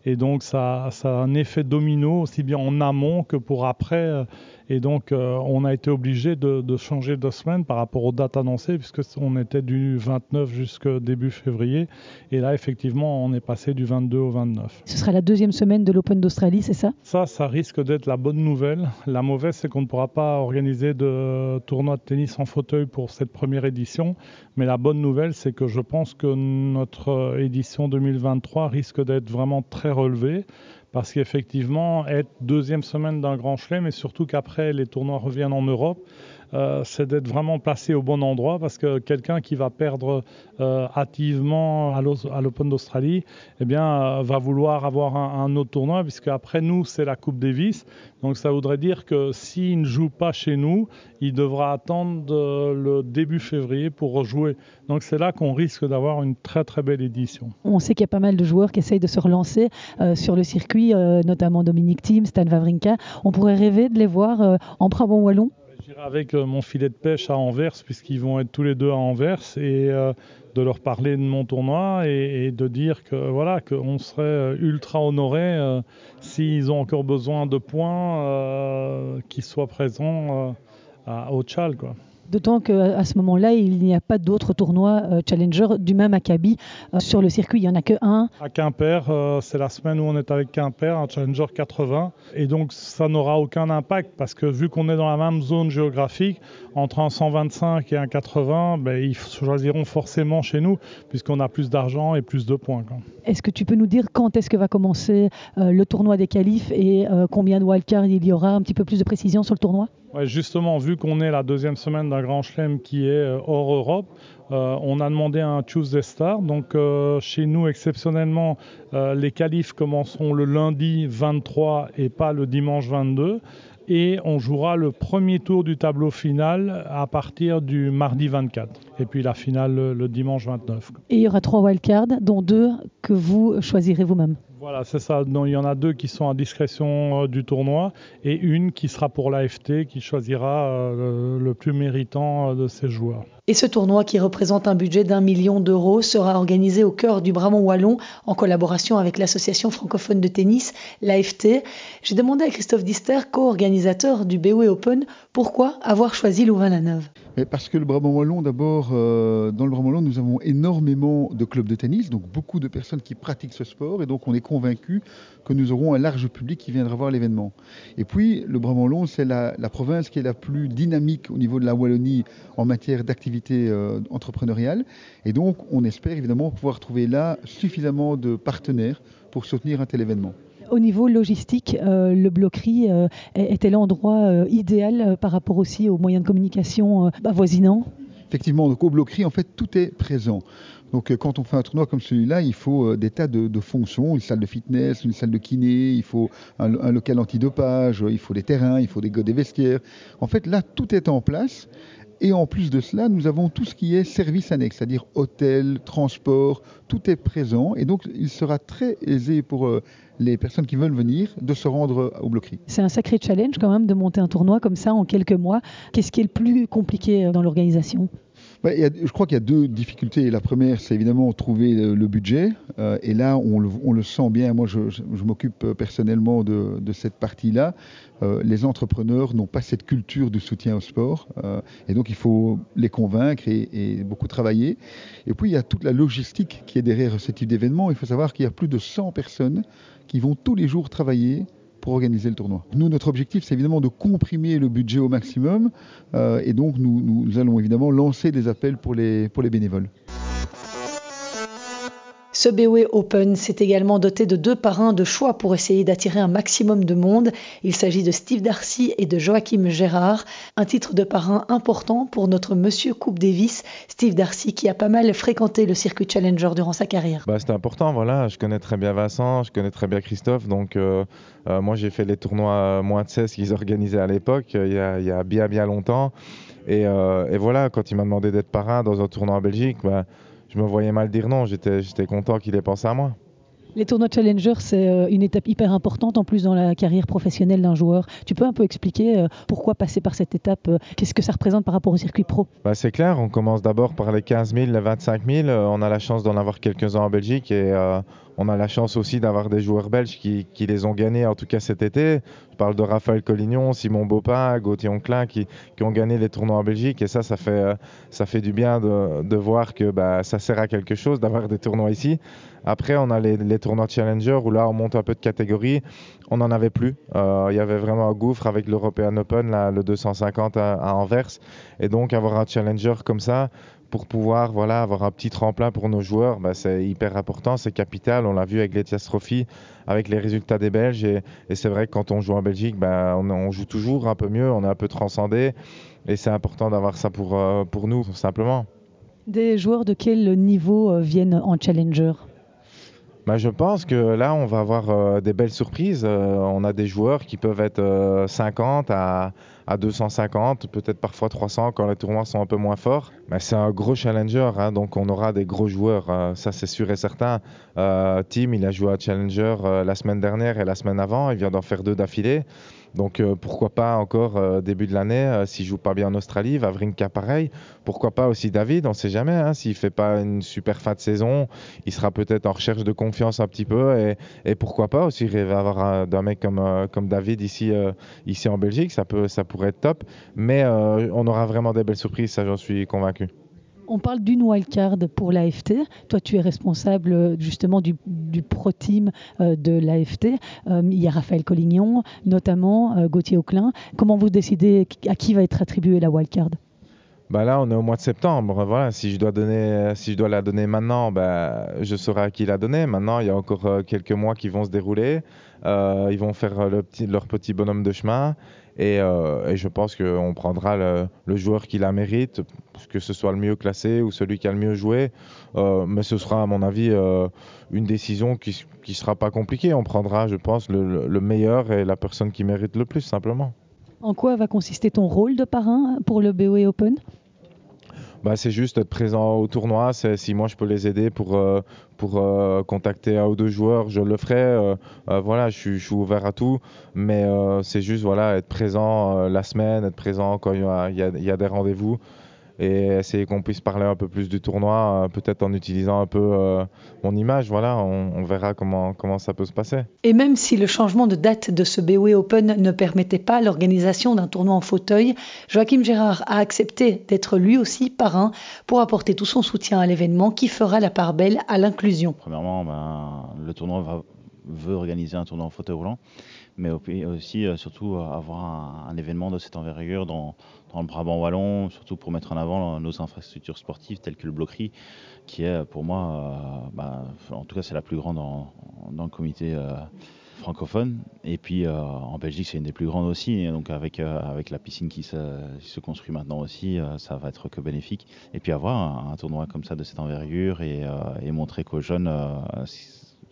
et donc ça, ça, a un effet domino aussi bien en amont que pour après. Et donc euh, on a été obligé de, de, changer de semaine par rapport aux dates annoncées puisque on était du 29 jusqu'au début février. Et là effectivement on est passé du 22 au 29. Ce sera la deuxième semaine de l'Open d'Australie, c'est ça? Ça, ça risque d'être la bonne nouvelle. La mauvaise, c'est qu'on ne pourra pas organiser de tournoi de tennis en fauteuil pour cette première édition. Mais la bonne nouvelle, c'est que je pense que notre édition 2023 risque d'être vraiment très relevée parce qu'effectivement, être deuxième semaine d'un grand chelem, mais surtout qu'après les tournois reviennent en Europe, euh, c'est d'être vraiment placé au bon endroit parce que quelqu'un qui va perdre euh, hâtivement à l'Open d'Australie, eh bien, euh, va vouloir avoir un, autre tournoi puisque après nous, c'est la Coupe Davis. Donc ça voudrait dire que s'il ne joue pas chez nous, il devra attendre le début février pour rejouer. Donc c'est là qu'on risque d'avoir une très très belle édition. On sait qu'il y a pas mal de joueurs qui essayent de se relancer sur le circuit, notamment Dominique Thiem, Stan Wawrinka. On pourrait rêver de les voir euh, en Brabant Wallon Avec euh, mon filet de pêche à Anvers, puisqu'ils vont être tous les deux à Anvers, et euh, de leur parler de mon tournoi et, de dire que voilà qu'on serait euh, ultra honorés s'ils ont encore besoin de points, qu'ils soient présents à, au Tchal. Quoi. D'autant qu'à ce moment-là, il n'y a pas d'autres tournois euh, Challenger du même acabit euh, sur le circuit. Il n'y en a que un. À Quimper, euh, c'est la semaine où on est avec Quimper, un Challenger 80. Et donc, ça n'aura aucun impact parce que vu qu'on est dans la même zone géographique, entre un 125 et un 80, ben, ils choisiront forcément chez nous puisqu'on a plus d'argent et plus de points. Est-ce que tu peux nous dire quand est-ce que va commencer le tournoi des qualifs et combien de wildcards il y aura? Un petit peu plus de précision sur le tournoi? Justement, vu qu'on est la deuxième semaine d'un grand chelem qui est euh, hors Europe, euh, on a demandé un Tuesday Star. Donc euh, chez nous, exceptionnellement, les qualifs commenceront le lundi 23 et pas le dimanche 22 et on jouera le premier tour du tableau final à partir du mardi 24 et puis la finale le, le dimanche 29. Et il y aura trois wildcards, dont deux que vous choisirez vous-même. Voilà, c'est ça. Donc, il y en a deux qui sont à discrétion euh, du tournoi et une qui sera pour l'AFT qui choisira euh, le, plus méritant euh, de ses joueurs. Et ce tournoi, qui représente un budget d'un million d'euros, sera organisé au cœur du Brabant Wallon en collaboration avec l'association francophone de tennis, l'AFT. J'ai demandé à Christophe Dister, co-organisateur du BOE Open, pourquoi avoir choisi Louvain-la-Neuve. Parce que le Brabant Wallon, d'abord, euh, dans le Brabant Wallon, nous avons énormément de clubs de tennis, donc beaucoup de personnes qui pratiquent ce sport, et donc on est convaincu que nous aurons un large public qui viendra voir l'événement. Et puis, le Brabant Wallon, c'est la, province qui est la plus dynamique au niveau de la Wallonie en matière d'activité euh, entrepreneuriale, et donc on espère évidemment pouvoir trouver là suffisamment de partenaires pour soutenir un tel événement au niveau logistique, euh, le bloquerie euh, était l'endroit euh, idéal par rapport aussi aux moyens de communication avoisinants? Effectivement, donc au bloquerie, en fait, tout est présent. Donc, quand on fait un tournoi comme celui-là, il faut des tas de, de, fonctions, une salle de fitness, une salle de kiné, il faut un, un local antidopage, il faut des terrains, il faut des, des vestiaires. En fait, là, tout est en place. Et en plus de cela, nous avons tout ce qui est service annexe, c'est-à-dire hôtel, transport, tout est présent. Et donc, il sera très aisé pour euh, les personnes qui veulent venir de se rendre au bloquerie. C'est un sacré challenge quand même de monter un tournoi comme ça en quelques mois. Qu'est-ce qui est le plus compliqué euh, dans l'organisation? Bah, je crois qu'il y a deux difficultés. La première, c'est évidemment trouver le, budget. Euh, et là, on le, sent bien. Moi, je, m'occupe personnellement de, cette partie-là. Euh, les entrepreneurs n'ont pas cette culture du soutien au sport. Euh, et donc, il faut les convaincre et, et, beaucoup travailler. Et puis, il y a toute la logistique qui est derrière ce type d'événement. Il faut savoir qu'il y a plus de 100 personnes qui vont tous les jours travailler pour organiser le tournoi. Nous, notre objectif, c'est évidemment de comprimer le budget au maximum euh, et donc nous, allons évidemment lancer des appels pour les bénévoles. Ce BOE Open s'est également doté de deux parrains de choix pour essayer d'attirer un maximum de monde. Il s'agit de Steve Darcy et de Joachim Gérard, un titre de parrain important pour notre monsieur Coupe Davis, Steve Darcy qui a pas mal fréquenté le circuit Challenger durant sa carrière. Bah, C'était important, voilà. Je connais très bien Vincent, je connais très bien Christophe, donc euh, euh, moi j'ai fait les tournois moins de 16 qu'ils organisaient à l'époque, euh, il, y a bien bien longtemps. Et, et voilà, quand il m'a demandé d'être parrain dans un tournoi en Belgique, bah, je me voyais mal dire non. J'étais content qu'il ait pensé à moi. Les tournois Challenger, c'est euh, une étape hyper importante en plus dans la carrière professionnelle d'un joueur. Tu peux un peu expliquer euh, pourquoi passer par cette étape Qu'est-ce que ça représente par rapport au circuit pro? Bah, C'est clair, on commence d'abord par les 15 000, les 25 000. On a la chance d'en avoir quelques-uns en Belgique et euh, on a la chance aussi d'avoir des joueurs belges qui, les ont gagnés, en tout cas cet été. Je parle de Raphaël Collignon, Simon Bopin, Gauthier Onclin qui, ont gagné les tournois en Belgique. Et ça, ça fait, ça fait du bien de, voir que bah, ça sert à quelque chose d'avoir des tournois ici. Après, on a les, tournois Challenger où là, on monte un peu de catégorie. On n'en avait plus. Euh, il y avait vraiment un gouffre avec l'European Open, le 250 à, à Anvers. Et donc, avoir un Challenger comme ça, pour pouvoir voilà, avoir un petit tremplin pour nos joueurs, bah, c'est hyper important, c'est capital. On l'a vu avec l'Etias Trophy, avec les résultats des Belges. Et, et c'est vrai que quand on joue en Belgique, bah, on, on, joue toujours un peu mieux, on est un peu transcendé. et c'est important d'avoir ça pour, pour nous, simplement. Des joueurs de quel niveau viennent en Challenger? Bah, je pense que là, on va avoir euh, des belles surprises. Euh, on a des joueurs qui peuvent être 50 euh, à, à 250, peut-être parfois 300 quand les tournois sont un peu moins forts. Mais c'est un gros challenger, hein, donc on aura des gros joueurs, ça c'est sûr et certain. Tim, il a joué à Challenger la semaine dernière et la semaine avant, il vient d'en faire deux d'affilée. Donc euh, pourquoi pas encore euh, début de l'année, euh, s'il joue pas bien en Australie, Vavrinka pareil. Pourquoi pas aussi David, on sait jamais. Hein, s'il fait pas une super fin de saison, il sera peut-être en recherche de confiance un petit peu. Et, pourquoi pas aussi rêver avoir un, mec comme, comme David ici, ici en Belgique, ça, peut, ça pourrait être top. Mais on aura vraiment des belles surprises, ça j'en suis convaincu. On parle d'une wildcard pour l'AFT. Toi, tu es responsable justement du, pro team euh, de l'AFT. Euh, il y a Raphaël Collignon, notamment euh, Gauthier Auclin. Comment vous décidez à qui va être attribuée la wildcard? Bah là, on est au mois de septembre. Voilà, si je dois donner, si je dois la donner maintenant, bah, je saurai à qui la donner. Maintenant, il y a encore quelques mois qui vont se dérouler. ils vont faire leur petit bonhomme de chemin. Euh, et, je pense qu'on prendra le, joueur qui la mérite, que ce soit le mieux classé ou celui qui a le mieux joué. Euh, mais ce sera, à mon avis, euh, une décision qui ne sera pas compliquée. On prendra, je pense, le, le, meilleur et la personne qui mérite le plus, simplement. En quoi va consister ton rôle de parrain pour le BOE Open? Bah, c'est juste être présent au tournoi. Si moi je peux les aider pour, euh, pour euh, contacter un ou deux joueurs, je le ferai. Euh, voilà, je suis, ouvert à tout. Mais c'est juste voilà, être présent la semaine, être présent quand il y a, y a des rendez-vous et essayer qu'on puisse parler un peu plus du tournoi, euh, peut-être en utilisant un peu euh, mon image. Voilà, on, verra comment, comment ça peut se passer. Et même si le changement de date de ce BOE Open ne permettait pas l'organisation d'un tournoi en fauteuil, Joachim Gérard a accepté d'être lui aussi parrain pour apporter tout son soutien à l'événement qui fera la part belle à l'inclusion. Premièrement, ben, le tournoi veut organiser un tournoi en fauteuil roulant mais aussi euh, surtout avoir un, événement de cette envergure dans, le Brabant wallon, surtout pour mettre en avant nos infrastructures sportives telles que le Bloquerie, qui est pour moi, euh, bah, en tout cas c'est la plus grande dans, le comité euh, francophone. Et puis en Belgique c'est une des plus grandes aussi, donc avec, avec la piscine qui se, se construit maintenant aussi, ça va être que bénéfique. Et puis avoir un, tournoi comme ça de cette envergure et, et montrer qu'aux jeunes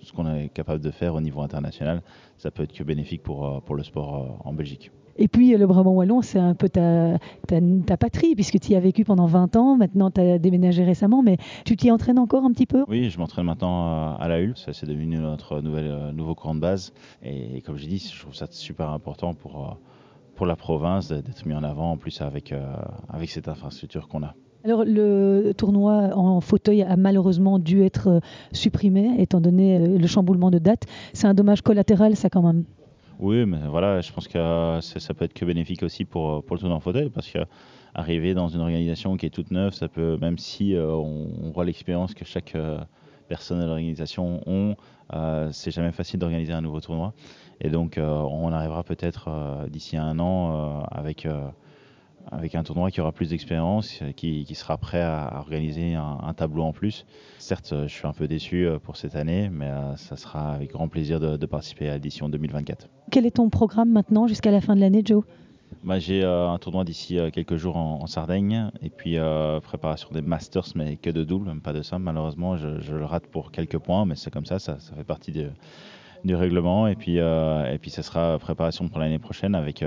ce qu'on est capable de faire au niveau international, ça peut être que bénéfique pour, euh, pour le sport euh, en Belgique. Et puis le Brabant Wallon, c'est un peu ta, ta, patrie, puisque tu y as vécu pendant 20 ans, maintenant tu as déménagé récemment, mais tu t'y entraînes encore un petit peu? Oui, je m'entraîne maintenant à la Hulle, ça c'est devenu notre nouvelle, euh, nouveau courant de base. Et, comme j'ai dit, je trouve ça super important pour, pour la province d'être mis en avant, en plus avec, avec cette infrastructure qu'on a. Alors le tournoi en fauteuil a malheureusement dû être euh, supprimé étant donné euh, le chamboulement de date. C'est un dommage collatéral ça quand même. Oui, mais voilà, je pense que euh, ça, peut être que bénéfique aussi pour, pour le tournoi en fauteuil parce que arriver dans une organisation qui est toute neuve, ça peut, même si on, voit l'expérience que chaque personne de l'organisation ont, c'est jamais facile d'organiser un nouveau tournoi. Et donc on arrivera peut-être d'ici un an avec avec un tournoi qui aura plus d'expérience, qui, sera prêt à, organiser un, tableau en plus. Certes, je suis un peu déçu euh, pour cette année, mais euh, ça sera avec grand plaisir de, participer à l'édition 2024. Quel est ton programme maintenant jusqu'à la fin de l'année, Joe? Bah, J'ai euh, un tournoi d'ici quelques jours en, Sardaigne et puis préparation des Masters, mais que de double, pas de simple. Malheureusement, je, le rate pour quelques points, mais c'est comme ça, ça, fait partie du règlement. Et puis, et puis, ça sera préparation pour l'année prochaine avec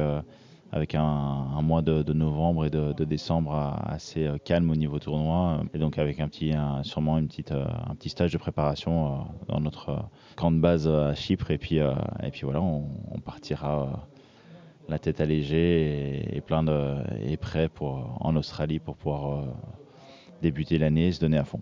avec un, mois de, novembre et de, décembre assez euh, calme au niveau tournoi et donc avec un petit sûrement une petite euh, un petit stage de préparation euh, dans notre camp de base à Chypre et puis et puis voilà on, partira la tête allégée et, plein de et prêt pour en Australie pour pouvoir débuter l'année et se donner à fond.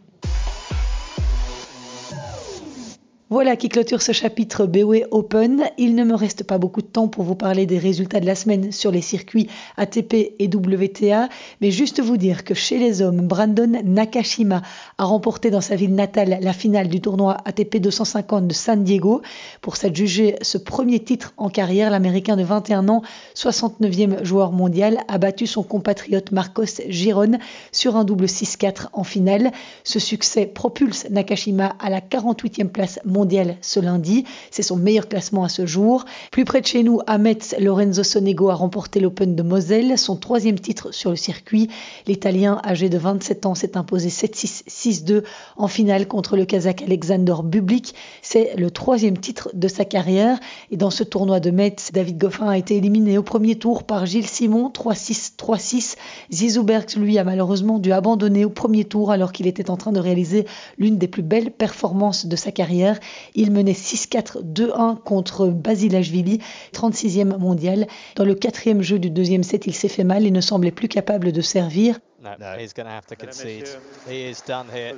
Voilà qui clôture ce chapitre BOE Open. Il ne me reste pas beaucoup de temps pour vous parler des résultats de la semaine sur les circuits ATP et WTA, mais juste vous dire que chez les hommes, Brandon Nakashima a remporté dans sa ville natale la finale du tournoi ATP 250 de San Diego. Pour s'adjuger ce premier titre en carrière, l'Américain de 21 ans, 69e joueur mondial, a battu son compatriote Marcos Giron sur un double 6-4 en finale. Ce succès propulse Nakashima à la 48e place mondiale mondial ce lundi. C'est son meilleur classement à ce jour. Plus près de chez nous, à Metz, Lorenzo Sonego a remporté l'Open de Moselle, son troisième titre sur le circuit. L'Italien, âgé de 27 ans, s'est imposé 7-6, 6-2 en finale contre le Kazakh Alexander Bublik. C'est le troisième titre de sa carrière. Et dans ce tournoi de Metz, David Goffin a été éliminé au premier tour par Gilles Simon, 3-6, 3-6. Zizou Bergs, lui, a malheureusement dû abandonner au premier tour alors qu'il était en train de réaliser l'une des plus belles performances de sa carrière. Il menait 6-4, 2-1 contre Basilashvili, 36e mondial. Dans le quatrième jeu du deuxième set, il s'est fait mal et ne semblait plus capable de servir. No, he's going to have to concede. He is done here.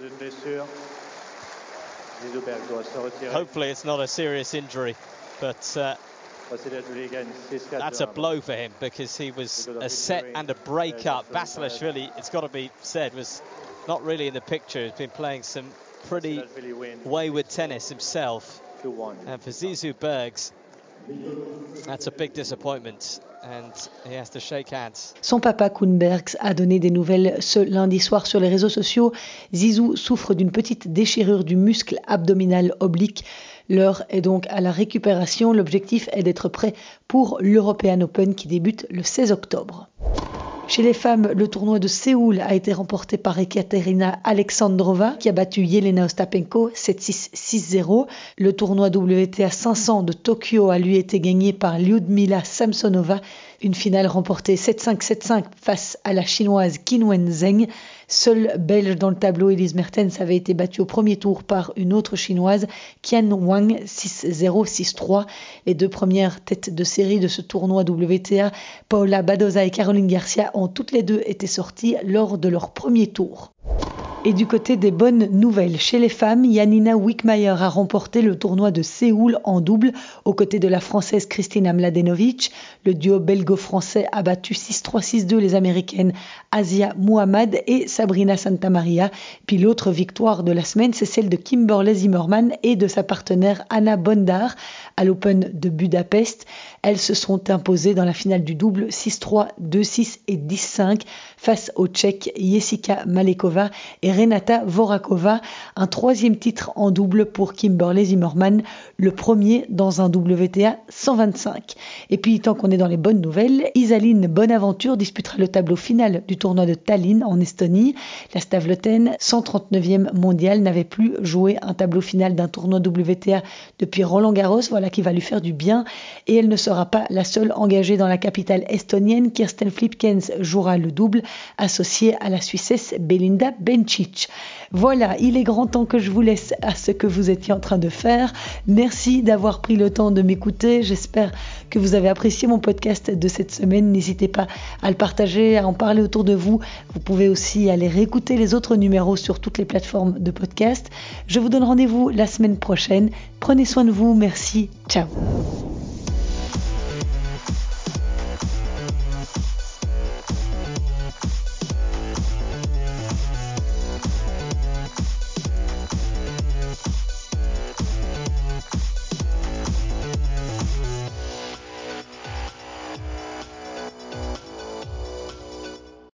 Hopefully, it's not a serious injury, but uh, that's a blow for him because he was a set and a break up. Basilashvili, it's got to be said, was not really in the picture. He's been playing some pretty wayward tennis himself. And for Zizou Bergs, that's a big disappointment. And he has to shake hands. Son papa Kuhnbergs a donné des nouvelles ce lundi soir sur les réseaux sociaux. Zizou souffre d'une petite déchirure du muscle abdominal oblique. L'heure est donc à la récupération. L'objectif est d'être prêt pour l'European Open qui débute le 16 octobre. Chez les femmes, le tournoi de Séoul a été remporté par Ekaterina Alexandrova qui a battu Yelena Ostapenko 7-6, 6-0. Le tournoi WTA 500 de Tokyo a lui été gagné par Lyudmila Samsonova. Une finale remportée 7-5, 7-5 face à la chinoise Qin Wenzheng. Seule belge dans le tableau, Elise Mertens avait été battue au premier tour par une autre chinoise, Qian Wang, 6-0, 6-3. Les deux premières têtes de série de ce tournoi WTA, Paula Badoza et Caroline Garcia, ont toutes les deux été sorties lors de leur premier tour. Et du côté des bonnes nouvelles, chez les femmes, Yanina Wickmayer a remporté le tournoi de Séoul en double aux côtés de la française Kristina Mladenovic. Le duo belgo-français a battu 6-3-6-2 les américaines Asia Muhammad et Sabrina Santamaria. Puis l'autre victoire de la semaine, c'est celle de Kimberley Zimmerman et de sa partenaire Anna Bondar à l'Open de Budapest. Elles se sont imposées dans la finale du double 6-3, 2-6 et 10-5 face aux Tchèques Jessica Malekova et Renata Vorakova. Un troisième titre en double pour Kimberley Zimmerman, le premier dans un WTA 125. Et puis, tant qu'on est dans les bonnes nouvelles, Isaline Bonaventure disputera le tableau final du tournoi de Tallinn en Estonie. La Stavloten, 139e mondiale, n'avait plus joué un tableau final d'un tournoi WTA depuis Roland Garros. Voilà qui va lui faire du bien. Et elle ne sera pas la seule engagée dans la capitale estonienne. Kirsten Flipkens jouera le double associé à la Suissesse Belinda Bencic. Voilà, il est grand temps que je vous laisse à ce que vous étiez en train de faire. Merci d'avoir pris le temps de m'écouter. J'espère que vous avez apprécié mon podcast de cette semaine. N'hésitez pas à le partager, à en parler autour de vous. Vous pouvez aussi aller réécouter les autres numéros sur toutes les plateformes de podcast. Je vous donne rendez-vous la semaine prochaine. Prenez soin de vous. Merci. Ciao.